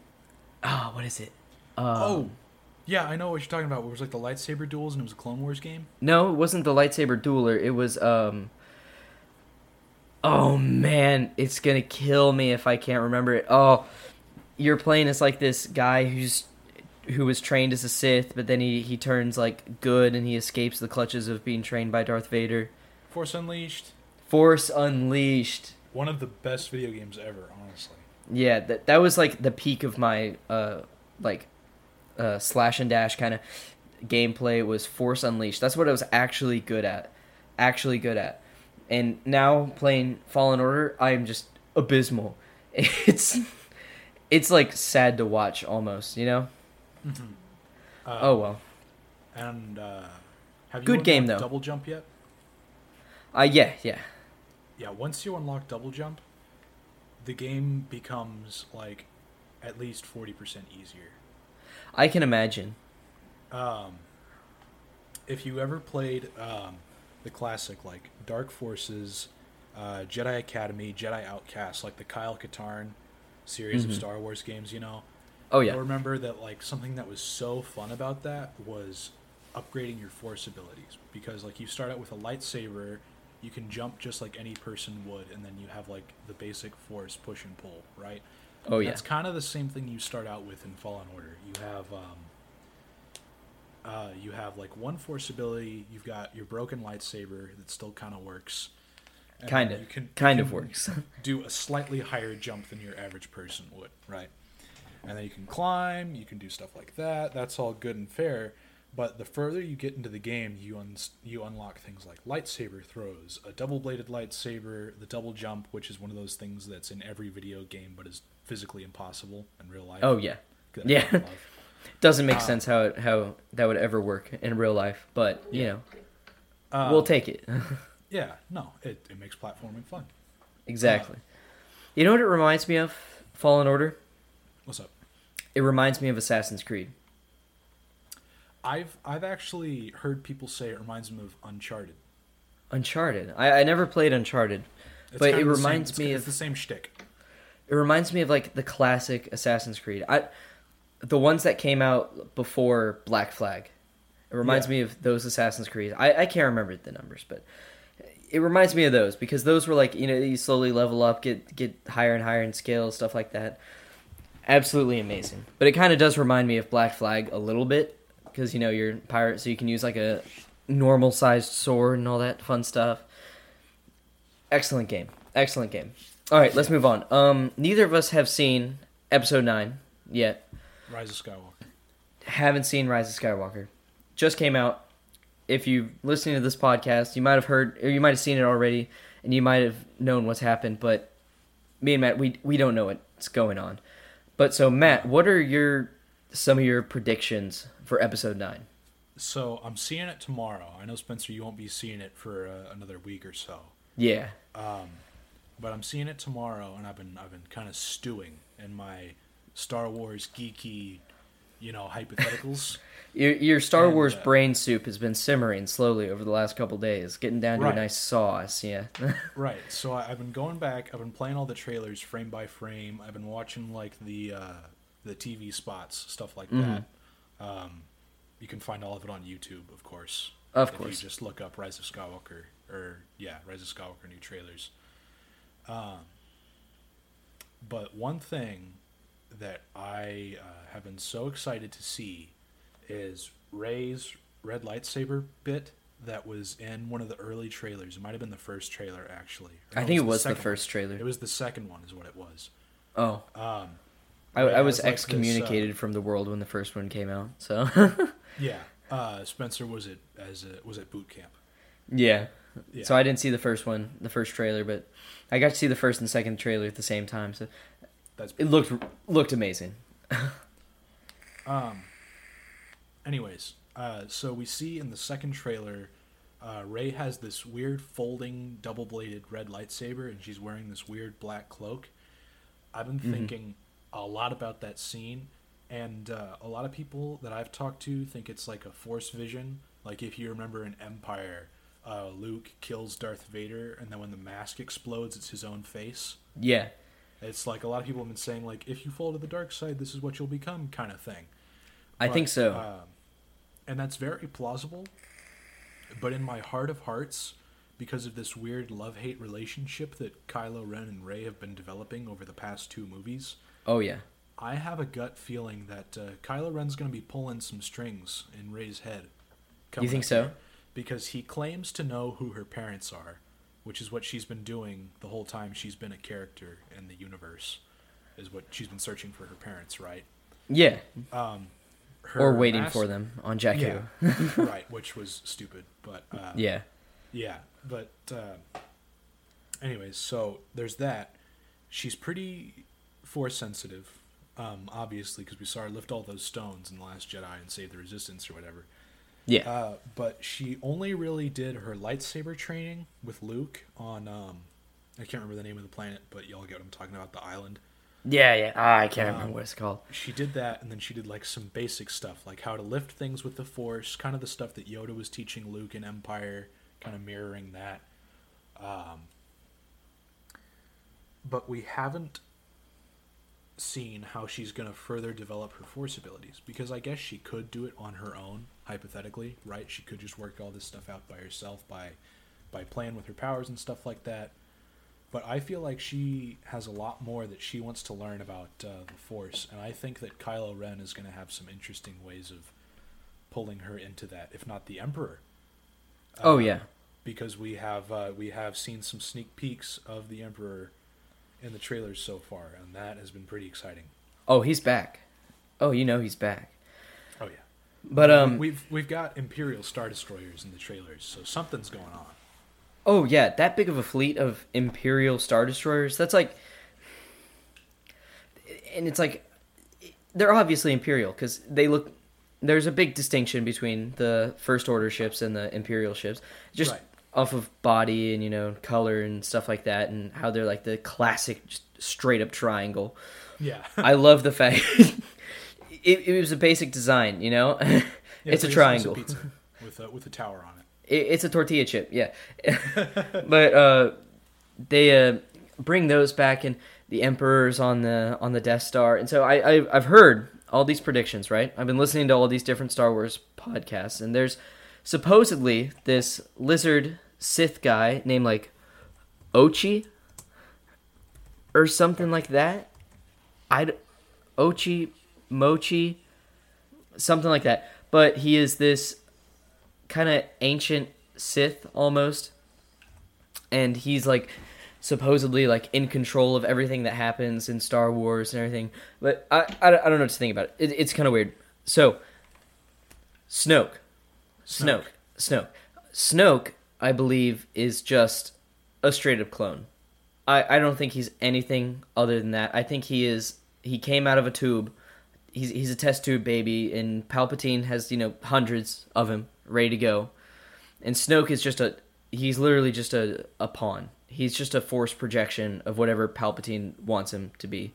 oh, what is it? Um, oh, yeah, I know what you're talking about. It was like the lightsaber duels, and it was a Clone Wars game. No, it wasn't the lightsaber dueler. It was um Oh man, it's going to kill me if I can't remember it. Oh, you're playing as like this guy who's who was trained as a Sith, but then he he turns like good and he escapes the clutches of being trained by Darth Vader. Force Unleashed. Force Unleashed. One of the best video games ever, honestly. Yeah, that that was like the peak of my uh like uh slash and dash kind of gameplay was Force Unleashed. That's what I was actually good at. Actually good at. And now playing Fallen Order, I am just abysmal. *laughs* It's it's like sad to watch almost, you know? Uh, Oh well. And uh, have you Good game, though. Double jump yet? Uh yeah, yeah. Yeah. Once you unlock double jump, the game becomes like at least forty percent easier. I can imagine. Um, if you ever played um, the classic like Dark Forces, uh, Jedi Academy, Jedi Outcast, like the Kyle Katarn series of Star Wars games, you know, Oh yeah. I remember that like something that was so fun about that was upgrading your force abilities because like you start out with a lightsaber, you can jump just like any person would, and then you have like the basic force push and pull, right? Oh yeah. That's kind of the same thing you start out with in Fallen Order. You have um, uh, you have like one force ability. You've got your broken lightsaber that still kind of works. Kind of. Kind of works. Do a slightly higher jump than your average person would, right? And then you can climb. You can do stuff like that. That's all good and fair. But the further you get into the game, you un- you unlock things like lightsaber throws, a double-bladed lightsaber, the double jump, which is one of those things that's in every video game but is physically impossible in real life. Oh yeah. Yeah. *laughs* Doesn't make Uh, sense how it, how that would ever work in real life, but you know, Uh, we'll take it. *laughs* Yeah, no, it, it makes platforming fun. exactly. You know what it reminds me of? Fallen Order. What's up? It reminds me of Assassin's Creed. I've I've actually heard people say it reminds them of Uncharted. Uncharted. I, I never played Uncharted, It's but it same- reminds it's- me it's of the same shtick. it reminds me of like the classic Assassin's Creed. I the ones that came out before Black Flag. It reminds Yeah. me of those Assassin's Creed. I, I can't remember the numbers, but it reminds me of those because those were like you know you slowly level up, get get higher and higher in scale, stuff like that. Absolutely amazing. But it kind of does remind me of Black Flag a little bit because you know you're a pirate, so you can use like a normal sized sword and all that fun stuff. Excellent game. Excellent game. All right, let's move on. Um, neither of us have seen episode nine yet. Rise of Skywalker. Haven't seen Rise of Skywalker. Just came out. If you're listening to this podcast, you might have heard or you might have seen it already, and you might have known what's happened. But me and Matt, we we don't know what's going on. But so Matt, what are your some of your predictions for episode nine? So I'm seeing it tomorrow. I know Spencer, you won't be seeing it for uh, another week or so. Yeah, but I'm seeing it tomorrow, and I've been I've been kind of stewing in my Star Wars geeky, you know, hypotheticals. *laughs* your your Star And, Wars uh, brain soup has been simmering slowly over the last couple days, getting down to Right. a nice sauce. Yeah, *laughs* right. So I, I've been going back. I've been playing all the trailers frame by frame. I've been watching like the uh, the TV spots, stuff like that. Um, you can find all of it on YouTube, of course. Of course. you just look up Rise of Skywalker, or yeah, Rise of Skywalker new trailers. Um, but one thing that I uh, have been so excited to see is Rey's red lightsaber bit that was in one of the early trailers. It might have been the first trailer, actually. I think it was the second first one. trailer. It was the second one, is what it was. oh, Um, I, I was has, like, this, uh, excommunicated from the world when the first one came out. So *laughs* yeah, uh, Spencer was at as a, was at boot camp. yeah. Yeah. So I didn't see the first one, the first trailer, but I got to see the first and second trailer at the same time. So That's it looked looked amazing. Um. Anyways, uh, so we see in the second trailer, uh, Rey has this weird folding double-bladed red lightsaber, and she's wearing this weird black cloak. I've been thinking a lot about that scene, and uh, a lot of people that I've talked to think it's like a Force vision. Like if you remember in Empire, uh, Luke kills Darth Vader, and then when the mask explodes, it's his own face. Yeah, It's like a lot of people have been saying, like, if you fall to the dark side, this is what you'll become, kind of thing. I think so. um, and that's very plausible. But in my heart of hearts, because of this weird love hate relationship that Kylo Ren and Rey have been developing over the past two movies, oh yeah, I have a gut feeling that uh, Kylo Ren's going to be pulling some strings in Rey's head. coming think so? here. Because he claims to know who her parents are, which is what she's been doing the whole time she's been a character in the universe. Is what she's been searching for her parents, right? yeah, Um, or waiting mas- for them on Jakku. Yeah, *laughs* right, which was stupid, but uh, Yeah, yeah, but uh, anyways, so there's that. She's pretty force sensitive, um, obviously, because we saw her lift all those stones in the Last Jedi and save the Resistance or whatever. Yeah, Uh, but she only really did her lightsaber training with Luke on um, I can't remember the name of the planet, but y'all get what I'm talking about. The island. Yeah, yeah. Ah, I can't Um, remember what it's called. She did that, and then she did like some basic stuff, like how to lift things with the Force, kind of the stuff that Yoda was teaching Luke in Empire, kind of mirroring that. Um, but we haven't seen how she's going to further develop her Force abilities because I guess she could do it on her own, hypothetically, right? She could just work all this stuff out by herself by by playing with her powers and stuff like that. But I feel like she has a lot more that she wants to learn about uh, the Force, and I think that Kylo Ren is going to have some interesting ways of pulling her into that, if not the Emperor. Oh, Uh, yeah. because we have uh, we have seen some sneak peeks of the Emperor in the trailers so far, and that has been pretty exciting. Oh, he's back. Oh, you know he's back. Oh yeah, But um, we've we've got Imperial Star Destroyers in the trailers, so something's going on. Oh yeah, that big of a fleet of Imperial Star Destroyers. That's like, and it's like, they're obviously Imperial because they look. There's a big distinction between the First Order ships and the Imperial ships, just Right. Off of body and you know color and stuff like that, and how they're like the classic straight up triangle. Yeah, *laughs* I love the fact *laughs* it, it was a basic design, you know. *laughs* Yeah, it's a triangle. with a, with a tower on it. It, it's a tortilla chip, yeah. but uh, they uh, bring those back, and the Emperor's on the on the Death Star, and so I, I I've heard all these predictions. Right, I've been listening to all these different Star Wars podcasts, and there's supposedly this lizard Sith guy named like Ochi or something like that. I Ochi Mochi something like that. But he is this kind of ancient Sith almost, and he's like supposedly like in control of everything that happens in Star Wars and everything. But I I, I don't know what to think about it. it it's kind of weird. So Snoke, Snoke, Snoke, Snoke, I believe is just a straight up clone. I I don't think he's anything other than that. I think he is. He came out of a tube. He's he's a test tube baby, and Palpatine has you know hundreds of him ready to go, and Snoke is just a. He's literally just a a pawn. He's just a force projection of whatever Palpatine wants him to be.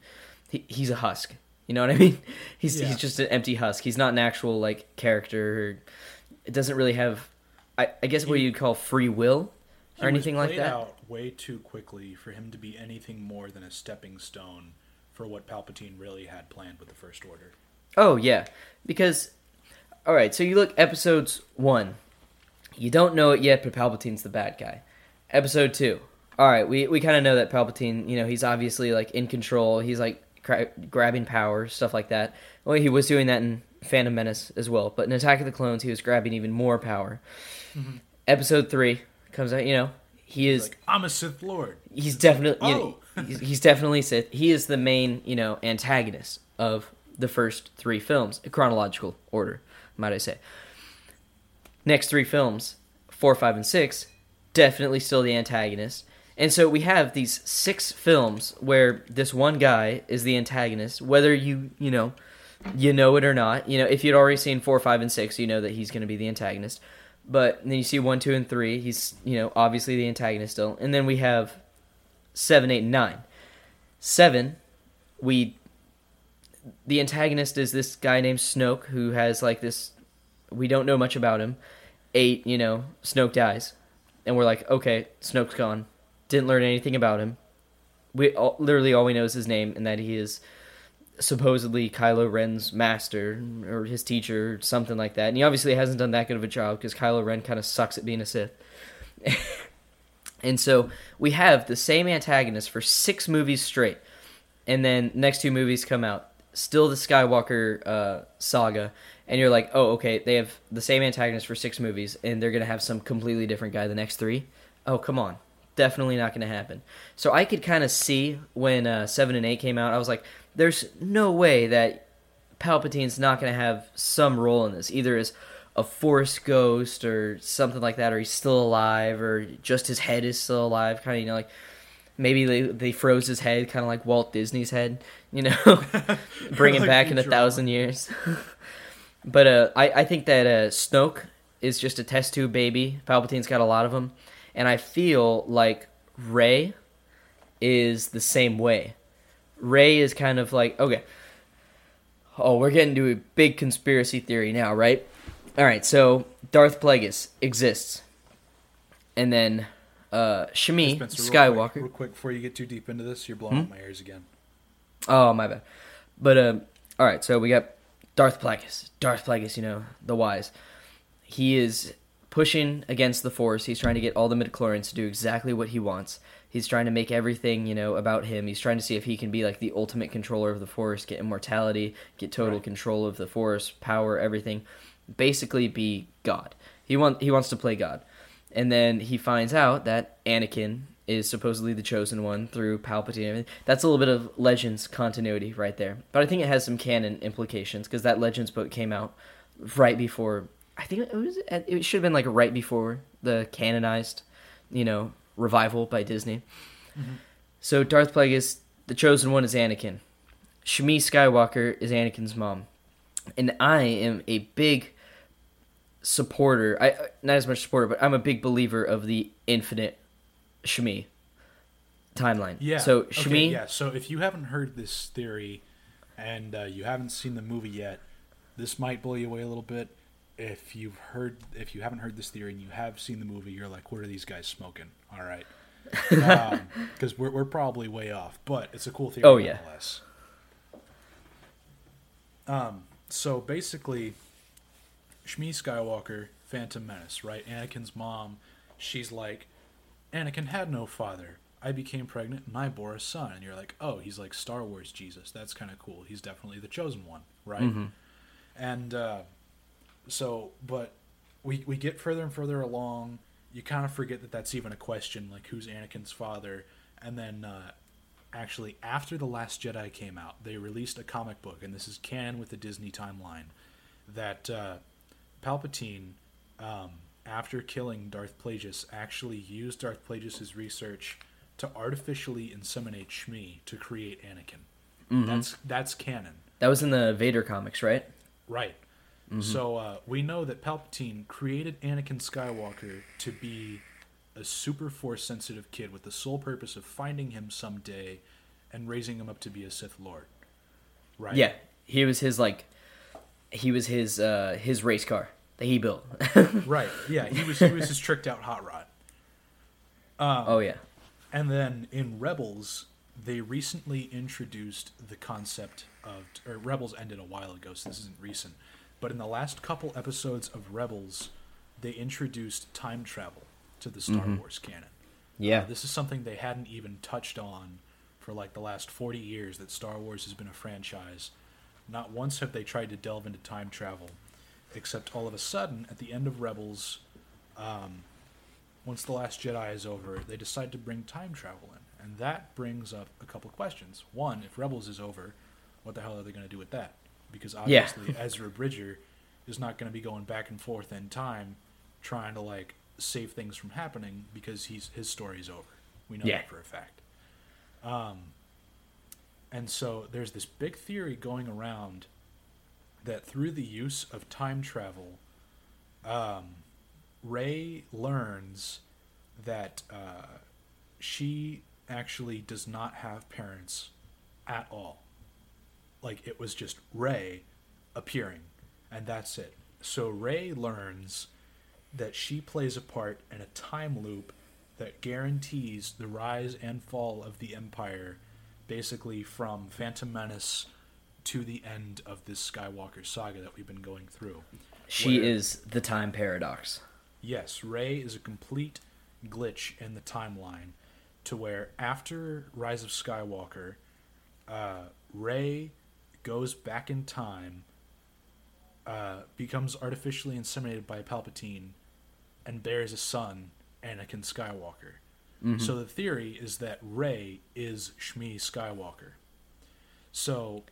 He, he's a husk. You know what I mean? *laughs* He's Yeah. he's just an empty husk. He's not an actual like character. It doesn't really have. I, I guess what you'd call free will or anything like that. out way too quickly for him to be anything more than a stepping stone for what Palpatine really had planned with the First Order. Oh yeah, because all right. So you look episodes one. You don't know it yet, but Palpatine's the bad guy. Episode two. All right, we we kind of know that Palpatine. You know, he's obviously like in control. He's like cra- grabbing power, stuff like that. Well, he was doing that in Phantom Menace as well. But in Attack of the Clones, he was grabbing even more power. Mm-hmm. Episode three comes out. You know, he is Like I'm a Sith Lord. he's definitely you know, Oh. *laughs* he's, he's definitely Sith. He is the main you know antagonist of the first three films, chronological order, might I say. Next three films, four, five, and six, definitely still the antagonist. And so we have these six films where this one guy is the antagonist, whether you you know you know it or not. You know, if you'd already seen four, five, and six, you know that he's going to be the antagonist. But then you see one, two, and three. He's you know obviously the antagonist still. And then we have seven, eight, and nine. Seven, we the antagonist is this guy named Snoke who has like this. We don't know much about him. Eight, you know, Snoke dies, and we're like, okay, Snoke's gone. Didn't learn anything about him. We all, literally all we know is his name and that he is supposedly Kylo Ren's master or his teacher, something like that. And he obviously hasn't done that good of a job because Kylo Ren kind of sucks at being a Sith. *laughs* and so we have the same antagonist for six movies straight, and then next two movies come out, still the Skywalker uh, saga, and you're like, oh, okay, they have the same antagonist for six movies, and they're gonna have some completely different guy the next three. Oh, come on, definitely not gonna happen. So I could kind of see when uh, seven and eight came out, I was like, there's no way that Palpatine's not gonna have some role in this, either as a force ghost or something like that, or he's still alive, or just his head is still alive, kind of you know like maybe they they froze his head, kind of like Walt Disney's head, you know, *laughs* bring him Like back in a thousand years. *laughs* but uh, I I think that uh, Snoke is just a test tube baby. Palpatine's got a lot of them, and I feel like Rey is the same way. Rey is kind of like okay. Oh, we're getting to a big conspiracy theory now, right? All right, so Darth Plagueis exists, and then uh, Shmi Spencer, real Skywalker. Quick, real quick, before you get too deep into this, you're blowing Hmm? out my ears again. Oh, my bad. But um, all right, so we got Darth Plagueis. Darth Plagueis, you know, the wise. He is pushing against the Force. He's trying to get all the midichlorians to do exactly what he wants. He's trying to make everything, you know, about him. He's trying to see if he can be like the ultimate controller of the Force, get immortality, get total Right. control of the Force, power, everything. Basically, be God. He want he wants to play God, and then he finds out that Anakin is supposedly the chosen one through Palpatine. That's a little bit of Legends continuity right there, but I think it has some canon implications because that Legends book came out right before. I think it was. It should have been like right before the canonized, you know, revival by Disney. So Darth Plagueis, the chosen one, is Anakin. Shmi Skywalker is Anakin's mom, and I am a big supporter. I not as much supporter, but I'm a big believer of the infinite Shmi timeline. Yeah. So okay, Shmi, yeah. So if you haven't heard this theory, and uh, you haven't seen the movie yet, this might blow you away a little bit. If you've heard, if you haven't heard this theory and you have seen the movie, you're like, "What are these guys smoking?" All right, *laughs* because we're we're probably way off, but it's a cool theory. Oh, yeah. Um. So basically, Shmi Skywalker, Phantom Menace, right? Anakin's mom, she's like, Anakin had no father. I became pregnant and I bore a son. And you're like, oh, he's like Star Wars Jesus. That's kind of cool. He's definitely the chosen one, right? Mhm. And uh, so, but we we get further and further along. You kind of forget that that's even a question, like who's Anakin's father. And then, uh, actually, after the Last Jedi came out, they released a comic book, and this is canon with the Disney timeline, that uh, Palpatine, um, after killing Darth Plagueis, actually used Darth Plagueis' research to artificially inseminate Shmi to create Anakin. Mm-hmm. That's that's canon. that was in the Vader comics, right? Right. So uh, we know that Palpatine created Anakin Skywalker to be a super force sensitive kid with the sole purpose of finding him someday and raising him up to be a Sith Lord. Right. Yeah, he was his like, he was his uh his race car that he built. *laughs* Right. Yeah. He was he was his tricked out hot rod. oh yeah, And then in Rebels, they recently introduced the concept of, or Rebels ended a while ago, so this isn't recent. But in the last couple episodes of Rebels, they introduced time travel to the Star Wars canon. yeah. Uh, this is something they hadn't even touched on for like the last 40 years that Star Wars has been a franchise. Not once have they tried to delve into time travel, except all of a sudden, at the end of Rebels, um, once The Last Jedi is over, they decide to bring time travel in. And that brings up a couple questions. One, if Rebels is over, what the hell are they going to do with that? Because Yeah. obviously, Ezra Bridger is not going to be going back and forth in time trying to like save things from happening because he's his story's over. We know Yeah. that for a fact. Um, and so there's this big theory going around that through the use of time travel, um, Rey learns that uh, she actually does not have parents at all. Like it was just Rey appearing, and that's it. So Rey learns that she plays a part in a time loop that guarantees the rise and fall of the Empire, basically from Phantom Menace to the end of this Skywalker saga that we've been going through. She Where- is the time paradox. Yes, Rey is a complete glitch in the timeline to where after Rise of Skywalker, uh, Rey goes back in time, uh, becomes artificially inseminated by Palpatine, and bears a son, Anakin Skywalker. So the theory is that Rey is Shmi Skywalker. So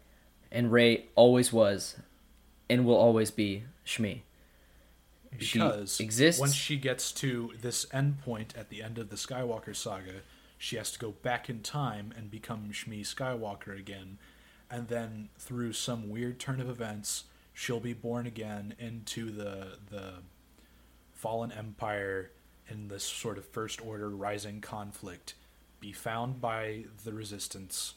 And Rey always was, and will always be Shmi. She because exists. once she gets to this endpoint at the end of the Skywalker saga, she has to go back in time and become Shmi Skywalker again, and then through some weird turn of events, she'll be born again into the the fallen empire in this sort of first order rising conflict, be found by the resistance,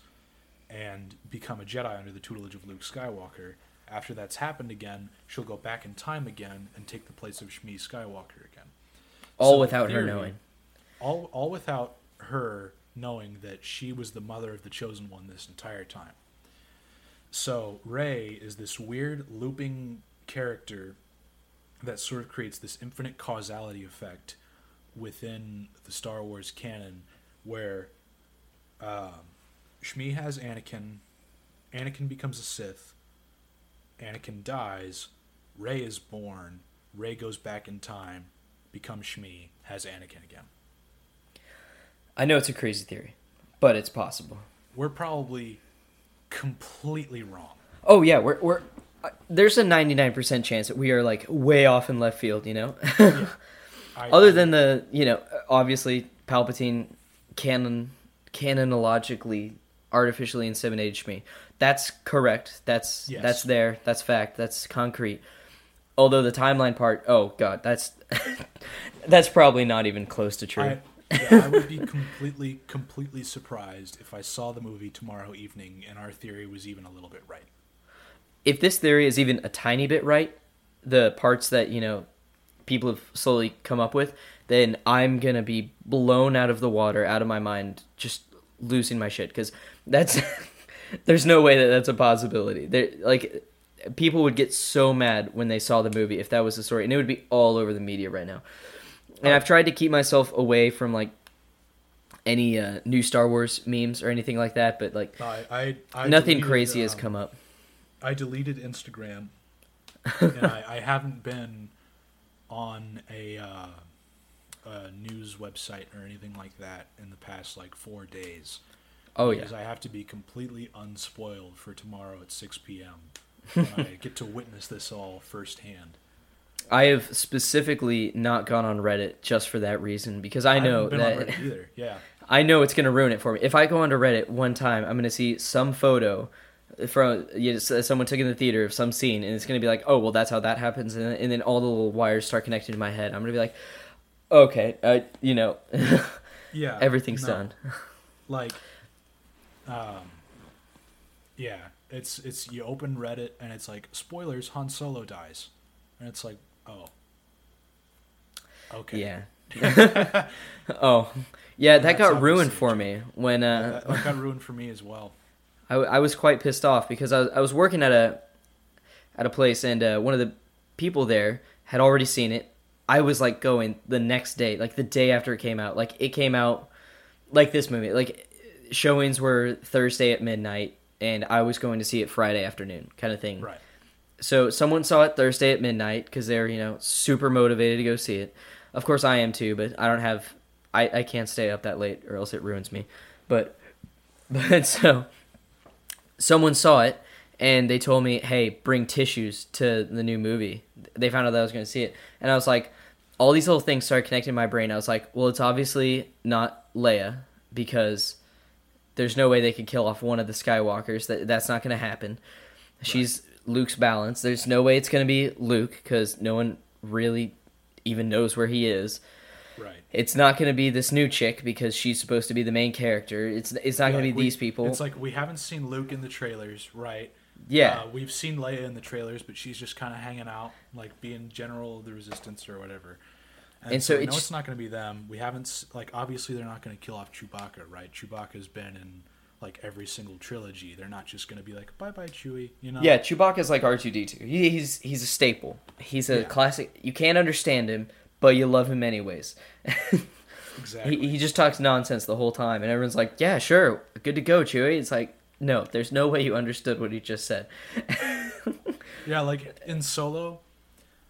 and become a Jedi under the tutelage of Luke Skywalker. After that's happened again, she'll go back in time again and take the place of Shmi Skywalker again. All So, without her knowing. All, all without her knowing that she was the mother of the chosen one this entire time. So Rey is this weird looping character that sort of creates this infinite causality effect within the Star Wars canon, where um, Shmi has Anakin, Anakin becomes a Sith, Anakin dies, Rey is born, Rey goes back in time, becomes Shmi, has Anakin again. I know it's a crazy theory, but it's possible. We're probably completely wrong. Oh yeah, we're we're uh, there's a 99% chance that we are like way off in left field, you know. *laughs* I, Other than the, you know, obviously Palpatine canon canonologically artificially inseminated me. That's correct. That's Yes. that's there. That's fact. That's concrete. Although the timeline part, oh god, that's *laughs* that's probably not even close to true. I, yeah, I would be completely, completely surprised if I saw the movie tomorrow evening and our theory was even a little bit right. if this theory is even a tiny bit right, the parts that, you know, people have slowly come up with, then I'm going to be blown out of the water, out of my mind, just losing my shit cuz that's *laughs* there's no way that that's a possibility. There like people would get so mad when they saw the movie if that was the story and it would be all over the media right now. And I've tried to keep myself away from like any uh, new Star Wars memes or anything like that, but like I, I, I nothing deleted, crazy has um, come up. I deleted Instagram, *laughs* and I, I haven't been on a, uh, a news website or anything like that in the past like four days. Oh yeah. because I have to be completely unspoiled for tomorrow at 6 p.m. *laughs* when I get to witness this all firsthand. I have specifically not gone on Reddit just for that reason because I know been that either. *laughs* Yeah, I know it's going to ruin it for me. If I go onto Reddit one time, I'm going to see some photo from you know, someone took in the theater of some scene, and it's going to be like, oh well, that's how that happens, and, and then all the little wires start connecting to my head. I'm going to be like, okay, uh, you know, *laughs* yeah. everything's no. done. *laughs* like um yeah it's it's you open reddit and it's like spoilers han solo dies and it's like oh okay Yeah. *laughs* oh, yeah, that got ruined for me when uh, that, that got ruined for me as well *laughs* I, I was quite pissed off because I was, I was working at a at a place and uh, one of the people there had already seen it. I was like going the next day, like the day after it came out. Like it came out like this movie. Like showings were Thursday at midnight, and I was going to see it Friday afternoon, kind of thing. right So someone saw it Thursday at midnight because they're you know super motivated to go see it. Of course I am too, but I don't have I I can't stay up that late or else it ruins me. But *laughs* but so someone saw it and they told me, "Hey, bring tissues to the new movie." They found out that I was going to see it, and I was like, all these little things started connecting in my brain. I was like, "Well, it's obviously not Leia because there's no way they could kill off one of the Skywalkers. That that's not going to happen. She's Luke's balance. There's no way it's going to be Luke because no one really even knows where he is. right It's not going to be this new chick because she's supposed to be the main character. It's it's not going to be we- these people. it's like we haven't seen luke in the trailers right yeah, uh, we've seen leia in the trailers but she's just kind of hanging out like being general of the resistance or whatever and, And so, so we know it's- it's not going to be them we haven't like obviously they're not going to kill off chewbacca right chewbacca's been in like every single trilogy they're not just going to be like bye bye chewie you know yeah. Chewbacca's like R two D two. He's he's a staple. He's a Yeah. classic. You can't understand him, but you love him anyways. *laughs* exactly he he just talks nonsense the whole time, and everyone's like, "Yeah, sure, good to go, Chewie." It's like, no, there's no way you understood what he just said. *laughs* Yeah, like in Solo,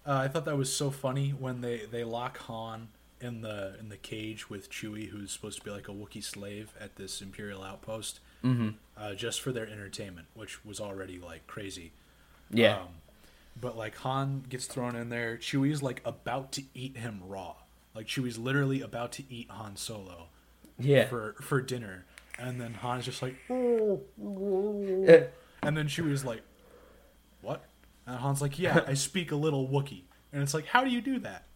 uh, I thought that was so funny when they they lock Han in the in the cage with Chewie, who's supposed to be like a Wookiee slave at this Imperial outpost, mm-hmm. uh, just for their entertainment, which was already like crazy. Yeah. Um, but like Han gets thrown in there, Chewie's like about to eat him raw. Like Chewie's literally about to eat Han Solo yeah. for for dinner, and then Han's just like, Uh, and then Chewie's like, "What?" And Han's like, "Yeah, *laughs* I speak a little Wookiee." And it's like, how do you do that?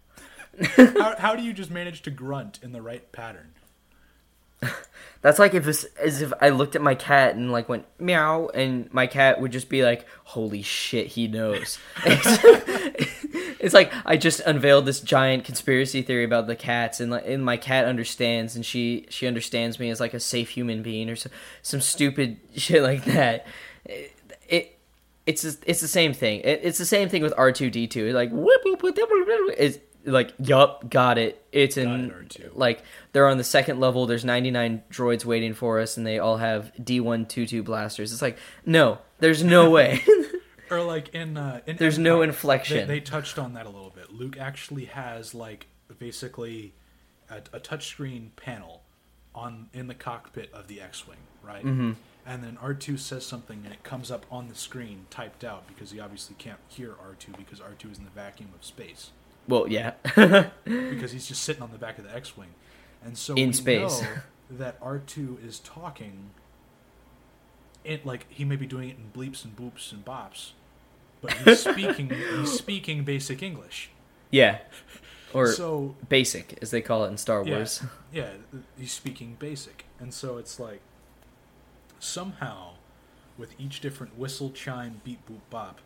How, how do you just manage to grunt in the right pattern? That's like if this, as if I looked at my cat and like went meow, and my cat would just be like, "Holy shit, he knows." it's like I just unveiled this giant conspiracy theory about the cats, and like, and my cat understands, and she she understands me as like a safe human being, or some some stupid shit like that. It, it it's it's the same thing. It, it's the same thing with R two D two. Like whoop, whoop, whoop, is like yup, got it. It's in it, like they're on the second level. There's 99 droids waiting for us, and they all have D122 blasters. It's like no, there's no way. *laughs* *laughs* Or like in uh, in There's no inflection. They, they touched on that a little bit. Luke actually has like basically a, a touchscreen panel on in the cockpit of the X-wing, right? Mm-hmm. And then R2 says something, and it comes up on the screen typed out because he obviously can't hear R2 because R2 is in the vacuum of space well, yeah, *laughs* because he's just sitting on the back of the X-wing, and so In we space. know that R2 is talking. It like he may be doing it in bleeps and boops and bops, but he's *laughs* speaking. he's speaking basic English. yeah, or so basic as they call it in Star yeah, Wars. yeah, he's speaking basic, and so it's like somehow with each different whistle, chime, beep, boop, bop,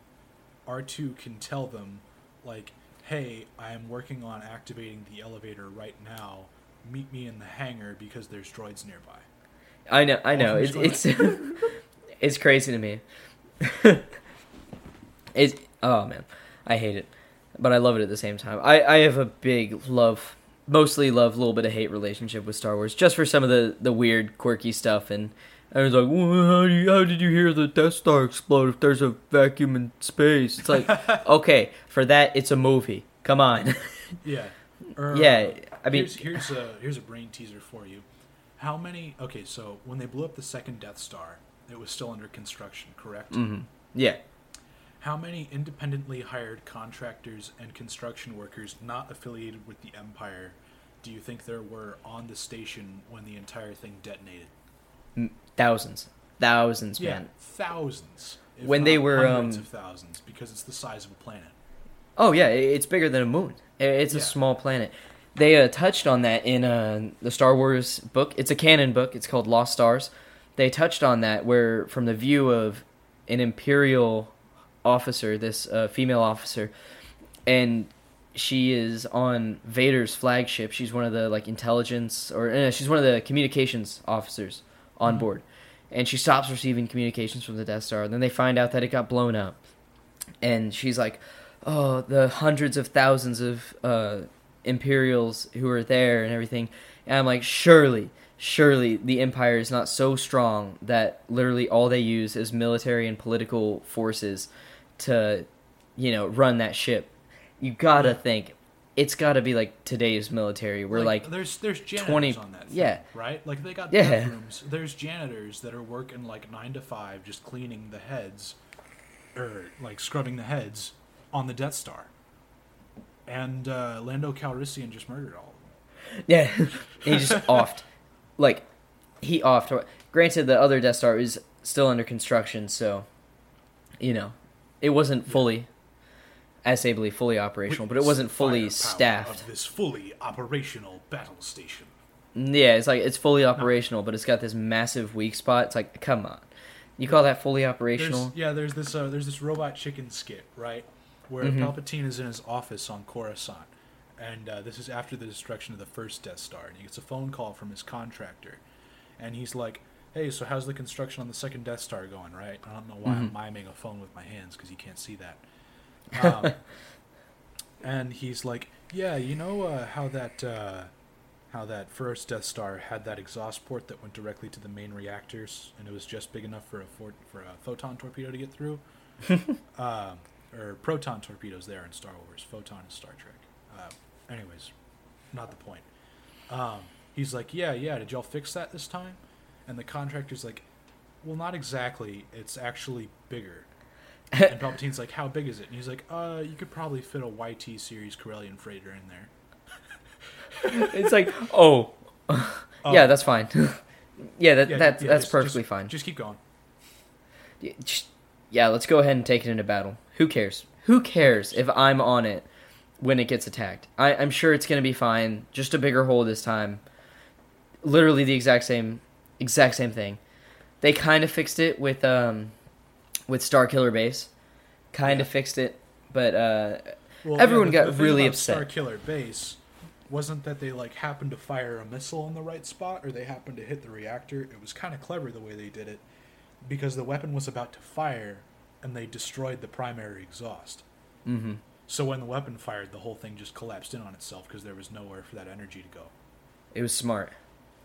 R two can tell them like, "Hey, I am working on activating the elevator right now. Meet me in the hangar because there's droids nearby." I know, I know. It's it's *laughs* *laughs* it's crazy to me. *laughs* it's oh man, I hate it, but I love it at the same time. I I have a big love, mostly love, little bit of hate relationship with Star Wars, just for some of the the weird, quirky stuff. And Was like, well, how, do you, how did you hear the Death Star explode if there's a vacuum in space? It's like, *laughs* okay, for that, it's a movie. Come on. Yeah. Or, *laughs* Yeah, I mean- here's, here's a here's a brain teaser for you. How many? Okay, so when they blew up the second Death Star, it was still under construction, correct? hmm Yeah. How many independently hired contractors and construction workers not affiliated with the Empire do you think there were on the station when the entire thing detonated? Thousands, thousands, man. thousands. When they were, hundreds um, of thousands, because it's the size of a planet. Oh yeah, it's bigger than a moon. It's a Yeah. small planet. They uh, touched on that in uh, the Star Wars book. It's a canon book. It's called Lost Stars. They touched on that where, from the view of an imperial officer, this uh, female officer, and she is on Vader's flagship. She's one of the like intelligence, or uh, she's one of the communications officers on Mhm. board, and she stops receiving communications from the Death Star. And then they find out that it got blown up, and she's like, "Oh, the hundreds of thousands of uh, Imperials who are there and everything." And I'm like, "Surely." Surely the Empire is not so strong that literally all they use is military and political forces to, you know, run that ship. You gotta think it's gotta be like today's military. We're like, there's there's janitors 20 on that thing, yeah. right like they got Yeah. bathrooms there's janitors that are working like nine to five just cleaning the heads or like scrubbing the heads on the Death Star and uh, Lando Calrissian just murdered all of them yeah, *laughs* he just *laughs* offed, like he offed. Granted, the other Death Star is still under construction, so you know, it wasn't fully, they believe, fully operational, but it wasn't fully Witness the firepower staffed. of this fully operational battle station Yeah, it's like it's fully operational, but it's got this massive weak spot. It's like, come on, you call that fully operational? There's, yeah, there's this uh, there's this robot chicken skit, right? Where Mhm. Palpatine is in his office on Coruscant, and uh, this is after the destruction of the first Death Star, and he gets a phone call from his contractor, and he's like, "Hey, so how's the construction on the second Death Star going?" Right? I don't know why I'm Mhm. miming a phone with my hands because you can't see that. Um, *laughs* and he's like, "Yeah, you know uh, how that." Uh, how that first Death Star had that exhaust port that went directly to the main reactors, and it was just big enough for a for, for a photon torpedo to get through. *laughs* um, or proton torpedoes there in Star Wars. Photon is Star Trek. Uh, anyways, not the point. Um, he's like, yeah, yeah. Did y'all fix that this time? And the contractor's like, well, not exactly. It's actually bigger. *laughs* and Palpatine's like, how big is it? And he's like, uh, you could probably fit a YT series Corellian freighter in there. *laughs* it's like, oh, yeah, that's fine. yeah, *laughs* that Yeah, that yeah, that's just- perfectly just- fine. Just keep going. Yeah, just- yeah, let's go ahead and take it into battle. Who cares? Who cares if I'm on it when it gets attacked? I, I'm sure it's gonna be fine. Just a bigger hole this time. Literally the exact same exact same thing. They kind of fixed it with um, with Starkiller Base, kind of fixed it, but uh, Well, Everyone the- got the really upset. Star Killer Base wasn't that they like happened to fire a missile in the right spot or they happened to hit the reactor. It was kind of clever the way they did it because the weapon was about to fire and they destroyed the primary exhaust. hmm So when the weapon fired, the whole thing just collapsed in on itself because there was nowhere for that energy to go. it was smart.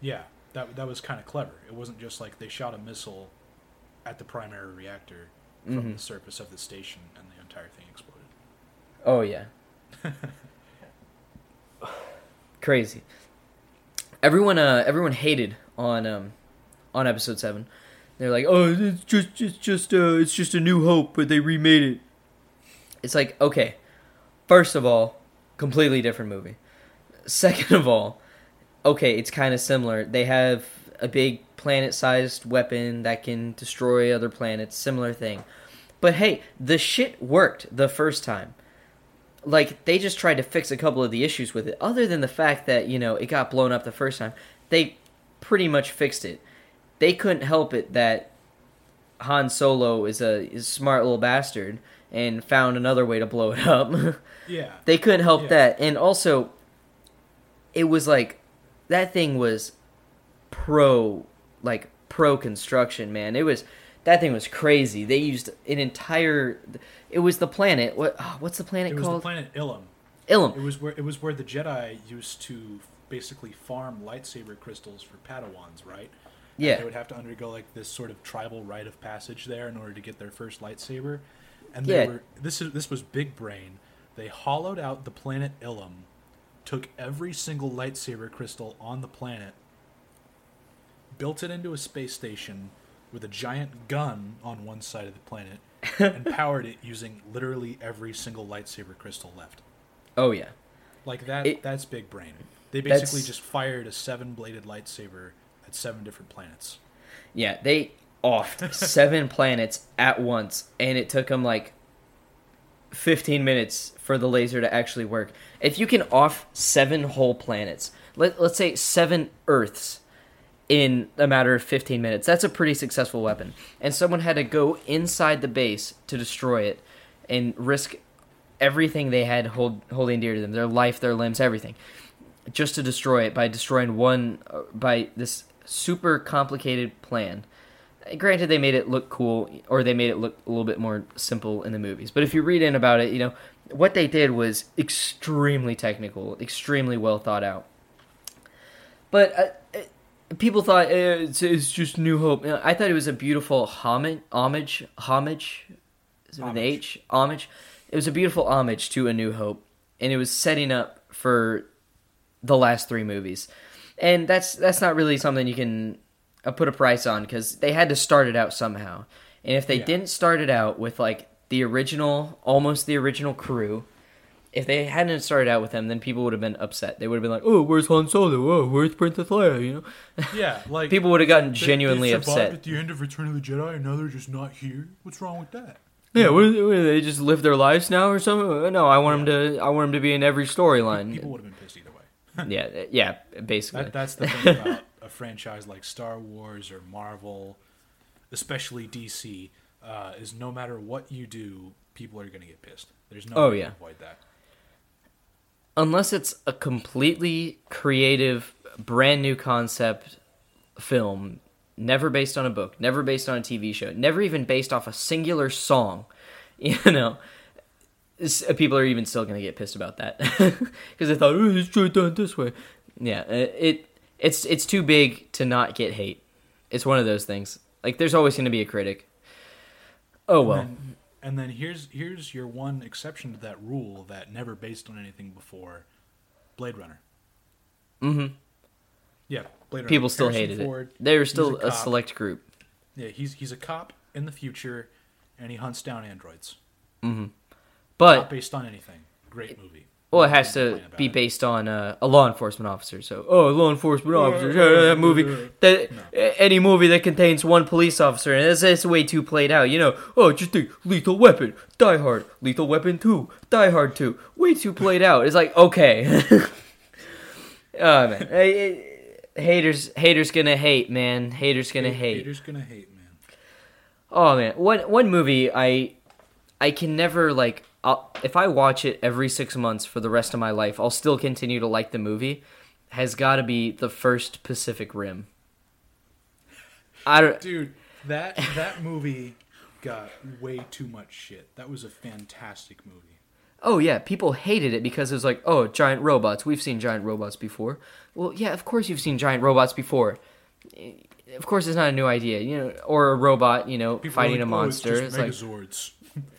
Yeah, that that was kind of clever. It wasn't just like they shot a missile at the primary reactor from Mhm. the surface of the station and the entire thing exploded. Oh yeah. *laughs* Crazy. Everyone uh everyone hated on um on episode 7. They're like, "Oh, it's just it's just uh it's just a new hope, but they remade it." It's like, okay. First of all, completely different movie. Second of all, okay, it's kind of similar. They have a big planet-sized weapon that can destroy other planets, similar thing. But hey, the shit worked the first time like they just tried to fix a couple of the issues with it other than the fact that you know it got blown up the first time they pretty much fixed it they couldn't help it that han solo is a, is a smart little bastard and found another way to blow it up *laughs* Yeah. they couldn't help Yeah. that and also it was like that thing was pro like pro construction man it was that thing was crazy they used an entire it was the planet what oh, what's the planet It was called the planet Ilum. Ilum. It was where it was where the Jedi used to basically farm lightsaber crystals for Padawans, right? And Yeah. they would have to undergo like this sort of tribal rite of passage there in order to get their first lightsaber. And they Yeah. were this is this was big brain. They hollowed out the planet Ilum, took every single lightsaber crystal on the planet, built it into a space station with a giant gun on one side of the planet, *laughs* and powered it using literally every single lightsaber crystal left. Oh yeah. Like that It- that's big brain. They basically just fired a seven bladed lightsaber at seven different planets. Yeah, they offed *laughs* seven planets at once, and it took them like 15 minutes for the laser to actually work. If you can off seven whole planets, let, let's say seven Earths in a matter of 15 minutes, that's a pretty successful weapon. And someone had to go inside the base to destroy it and risk everything they had hold, holding dear to them their life, their limbs, everything just to destroy it by destroying one uh, by this super complicated plan. Granted, they made it look cool, or they made it look a little bit more simple in the movies. But if you read in about it, you know what they did was extremely technical, extremely well thought out. But uh, people thought eh, it's, it's just New Hope. You know, I thought it was a beautiful homage, homage, homage, is it with Homage. H? Homage. It was a beautiful homage to A New Hope, and it was setting up for the last three movies, and that's that's not really something you can uh, put a price on because they had to start it out somehow. And if they Yeah. didn't start it out with like the original, almost the original crew, if they hadn't started out with them, then people would have been upset. They would have been like, "Oh, where's Han Solo? Oh, where's Princess Leia?" You know, *laughs* Yeah, like people would have gotten they- genuinely they upset. at the end of Return of the Jedi, and now they're just not here. What's wrong with that? Yeah, what, what, they just live their lives now or something? Uh, No, I want them to. I want them to be in every storyline. People would have been pissed either way. *laughs* yeah, uh, yeah, basically. That, that's the thing *laughs* about a franchise like Star Wars or Marvel, especially DC, uh, is no matter what you do, people are going to get pissed. There's no Oh, way yeah. to avoid that. Unless it's a completely creative, brand new concept film, never based on a book, never based on a TV show, never even based off a singular song, *laughs* you know, people are even still gonna get pissed about that *laughs* because they thought oh, it's done this way. Yeah, it, it it's it's too big to not get hate. It's one of those things. Like there's always gonna be a critic. Oh well. And then, here's here's your one exception to that rule that never based on anything before, Blade Runner. Mm-hmm. Yeah, Blade Runner. People still Harrison hated Ford, it. They were still a a select group. Yeah, he's he's a cop in the future, and he hunts down androids. Mm-hmm. But not based on anything. Great movie. Well, it has to be it. based on uh, a law enforcement officer. So, oh, law enforcement officer, that movie, that No. any movie that contains one police officer, and it's, it's way too played out. You know, oh, just think, Lethal Weapon, Die Hard, Lethal Weapon Two, Die Hard Two, way too played out. It's like okay, *laughs* oh man, I- I- haters haters gonna hate, man. Haters gonna Hate- hate. Haters gonna hate, man. Oh man, one one movie I I can never like. I'll, if I watch it every six months for the rest of my life, I'll still continue to like the movie. Has got to be the first Pacific Rim. I don't. Dude, that that movie got way too much shit. That was a fantastic movie. Oh yeah, people hated it because it was like, oh, giant robots. We've seen giant robots before. Well, yeah, of course you've seen giant robots before. Of course, it's not a new idea, you know, or a robot, you know, People fighting were a like, "Oh, it's monster. it's like,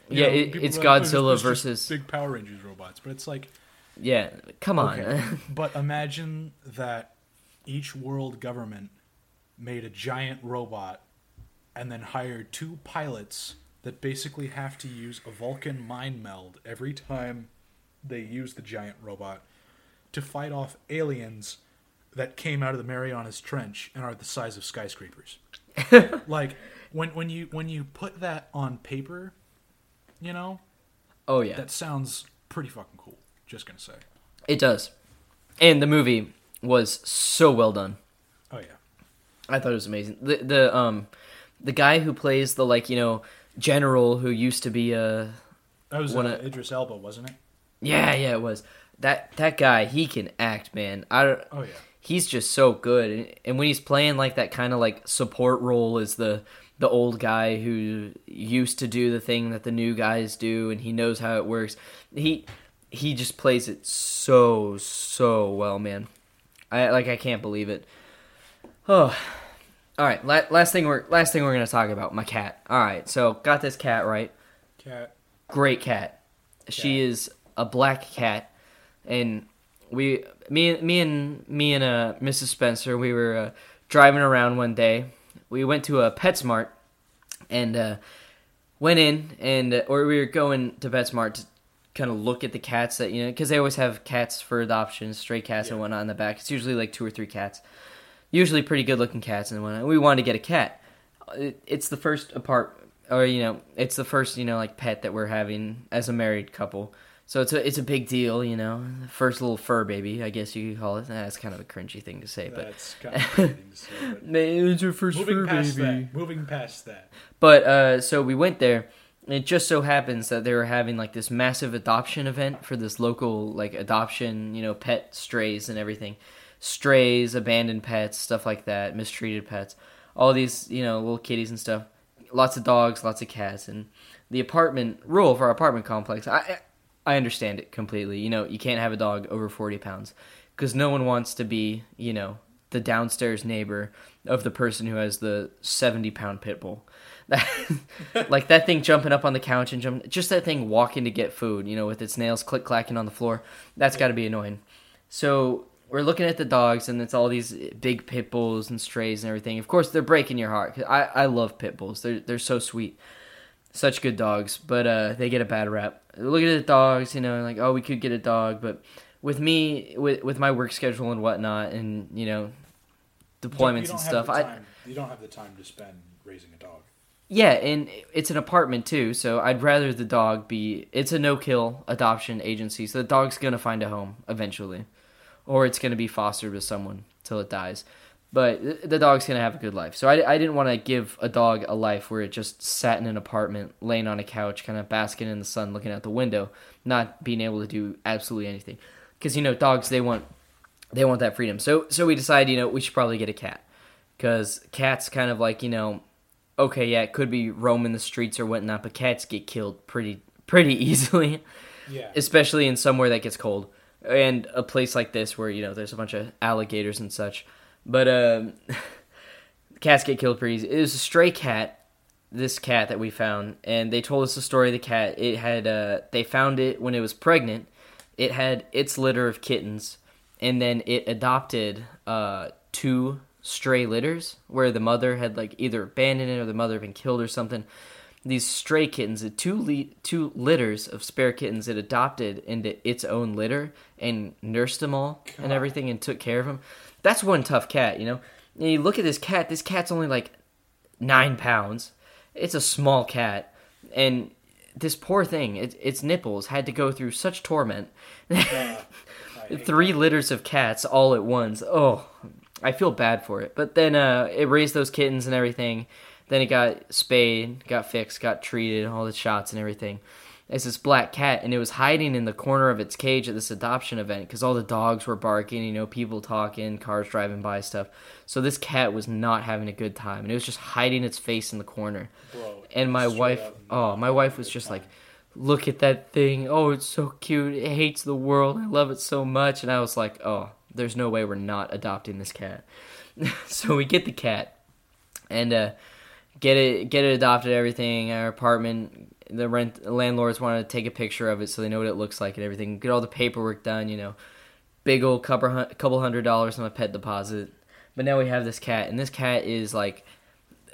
Yeah, it- it's like, "Oh, Godzilla versus- big Power Rangers robots. But it's like, yeah, come on. okay. *laughs* but imagine that each world government made a giant robot and then hired two pilots that basically have to use a Vulcan mind meld every time they use the giant robot to fight off aliens that came out of the Marianas Trench and are the size of skyscrapers. *laughs* like when when you when you put that on paper, you know, oh yeah, that sounds pretty fucking cool. Just gonna say. it does. And the movie was so well done. Oh yeah. I thought it was amazing. The the um the guy who plays the like you know general who used to be a That was When uh, it- Idris Elba, wasn't it? yeah yeah it was that that guy he can act man I don't Oh yeah. he's just so good and, and when he's playing like that kind of like support role as the the old guy who used to do the thing that the new guys do and he knows how it works he he just plays it so so well man i like i can't believe it oh *sighs* all right la- last thing we're last thing we're gonna talk about my cat all right so got this cat right Cat. great cat. She is a black cat, and we, me, me and me and uh, Mrs. Spencer, we were uh, driving around one day. We went to a PetSmart, and uh, went in, and uh, or we were going to PetSmart to kind of look at the cats that you know, because they always have cats for adoption, stray cats and Yeah. whatnot in the back. It's usually like two or three cats, usually pretty good looking cats and whatnot. We wanted to get a cat. It's the first apart, or you know, it's the first you know like pet that we're having as a married couple. So it's a it's a big deal, you know. First little fur baby, I guess you could call it. That's kind of a cringy thing to say, but That's kind of to say, but *laughs* it's your first moving fur past baby. that. Moving past that. But uh, so we went there. It just so happens that they were having like this massive adoption event for this local like adoption, you know, pet strays and everything, strays, abandoned pets, stuff like that, mistreated pets, all these you know little kitties and stuff. Lots of dogs, lots of cats, and the apartment rule for our apartment complex. I I understand it completely. You know, you can't have a dog over forty pounds because no one wants to be you know the downstairs neighbor of the person who has the seventy pound pit bull. *laughs* like that thing jumping up on the couch and jump just that thing walking to get food you know with its nails click clacking on the floor that's got to be annoying so we're looking at the dogs and it's all these big pit bulls and strays and everything of course they're breaking your heart 'cause i i love pit bulls they're they're so sweet such good dogs but uh they get a bad rap Look at the dogs you know like oh we could get a dog but with me with with my work schedule and whatnot and you know deployments and stuff i you don't have the time to spend raising a dog. yeah, and it's an apartment too, so I'd rather the dog be. It's a no-kill adoption agency, so the dog's gonna find a home eventually, or it's gonna be fostered with someone till it dies. But the dog's gonna have a good life. So I, I didn't want to give a dog a life where it just sat in an apartment, laying on a couch, kind of basking in the sun, looking out the window, not being able to do absolutely anything. Because you know, dogs they want they want that freedom. So so we decided, you know, we should probably get a cat because cats kind of like you know okay, yeah, it could be roaming the streets or whatnot, but cats get killed pretty pretty *laughs* easily, Yeah. especially in somewhere that gets cold, and a place like this where you know there's a bunch of alligators and such. But um, *laughs* cats get killed pretty easy. It was a stray cat, this cat that we found, and they told us the story of the cat. It had uh, they found it when it was pregnant. It had its litter of kittens, and then it adopted uh, two stray litters where the mother had like either abandoned it or the mother had been killed or something. These stray kittens, the two li- two litters of spare kittens, it adopted into its own litter and nursed them all and everything and took care of them. That's one tough cat, you know. And you look at this cat. This cat's only like nine pounds. It's a small cat, and this poor thing, it, its nipples had to go through such torment. *laughs* Hate Three litters of cats all at once. Oh, I feel bad for it. But then uh, it raised those kittens and everything. Then it got spayed, got fixed, got treated, all the shots and everything. It's this black cat, and it was hiding in the corner of its cage at this adoption event because all the dogs were barking, you know, people talking, cars driving by, stuff. So this cat was not having a good time, and it was just hiding its face in the corner. Bro, And my wife, oh, my wife was just like, look at that thing. Oh, it's so cute. It hates the world. I love it so much. And I was like, oh, there's no way we're not adopting this cat. *laughs* so we get the cat and uh, get it get it adopted. Everything. Our apartment. The rent landlords want to take a picture of it so they know what it looks like and everything. Get all the paperwork done. You know, big old couple couple hundred dollars on a pet deposit. But now we have this cat, and this cat is like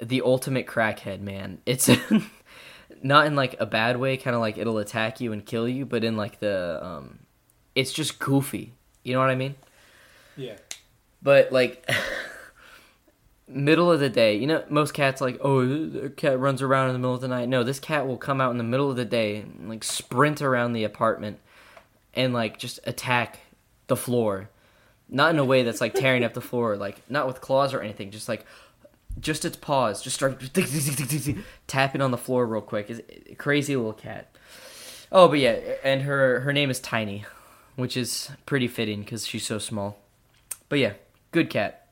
the ultimate crackhead, man. It's *laughs* not in like a bad way, kind of like it'll attack you and kill you, but in like the um, it's just goofy. You know what I mean? yeah, But like *laughs* middle of the day, you know, most cats like, oh, the cat runs around in the middle of the night. No, this cat will come out in the middle of the day, and, like sprint around the apartment, and like just attack the floor. Not in a way that's like tearing up the floor, like not with claws or anything, just like just its paws, just start *laughs* tapping on the floor real quick. Is crazy little cat. Oh, but yeah, and her her name is Tiny, which is pretty fitting because she's so small. But yeah, good cat.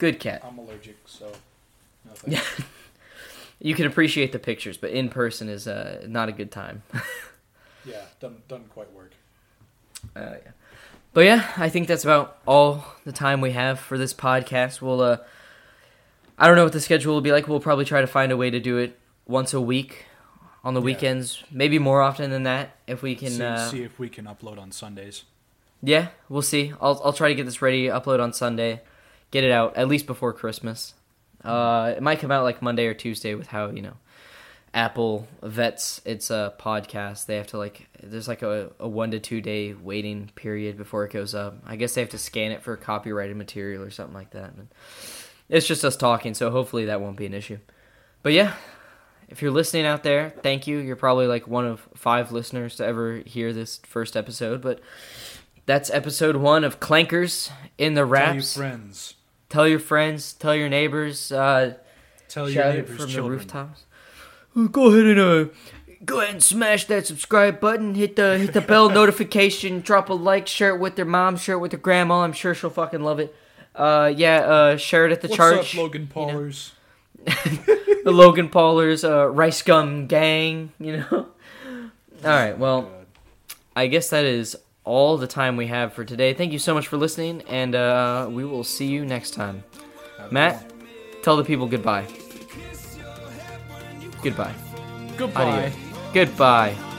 Good cat. I'm allergic, so no. Yeah. *laughs* you can appreciate the pictures, but in person is uh, not a good time. *laughs* yeah, doesn't doesn't quite work. Uh, yeah. But yeah, I think that's about all the time we have for this podcast. We'll, uh, I don't know what the schedule will be like. We'll probably try to find a way to do it once a week on the Yeah. weekends, maybe more often than that if we can. see, uh, see if we can upload on Sundays. Yeah, we'll see. I'll I'll try to get this ready, upload on Sunday, get it out at least before Christmas. Uh, it might come out like Monday or Tuesday with how you know Apple vets its uh, podcast. They have to like there's like a, a one to two day waiting period before it goes up. I guess they have to scan it for copyrighted material or something like that. But it's just us talking, so hopefully that won't be an issue. But yeah, if you're listening out there, thank you. You're probably like one of five listeners to ever hear this first episode, but that's episode one of Clankers in the your friends. Tell your friends, tell your neighbors, uh, Tell your neighbors' from the rooftops. Go ahead and uh, go ahead and smash that subscribe button. Hit the hit the bell *laughs* notification. Drop a like. Share it with their mom. Share it with their grandma. I'm sure she'll fucking love it. Uh, yeah. Uh, share it at the What's church. up, Logan Paulers? *laughs* the Logan Paulers, uh, Rice Gum Gang. You know. *laughs* All right. Well. I guess that is all the time we have for today. Thank you so much for listening, and uh, we will see you next time. Have Matt, tell the people goodbye. Goodbye. Goodbye. Goodbye.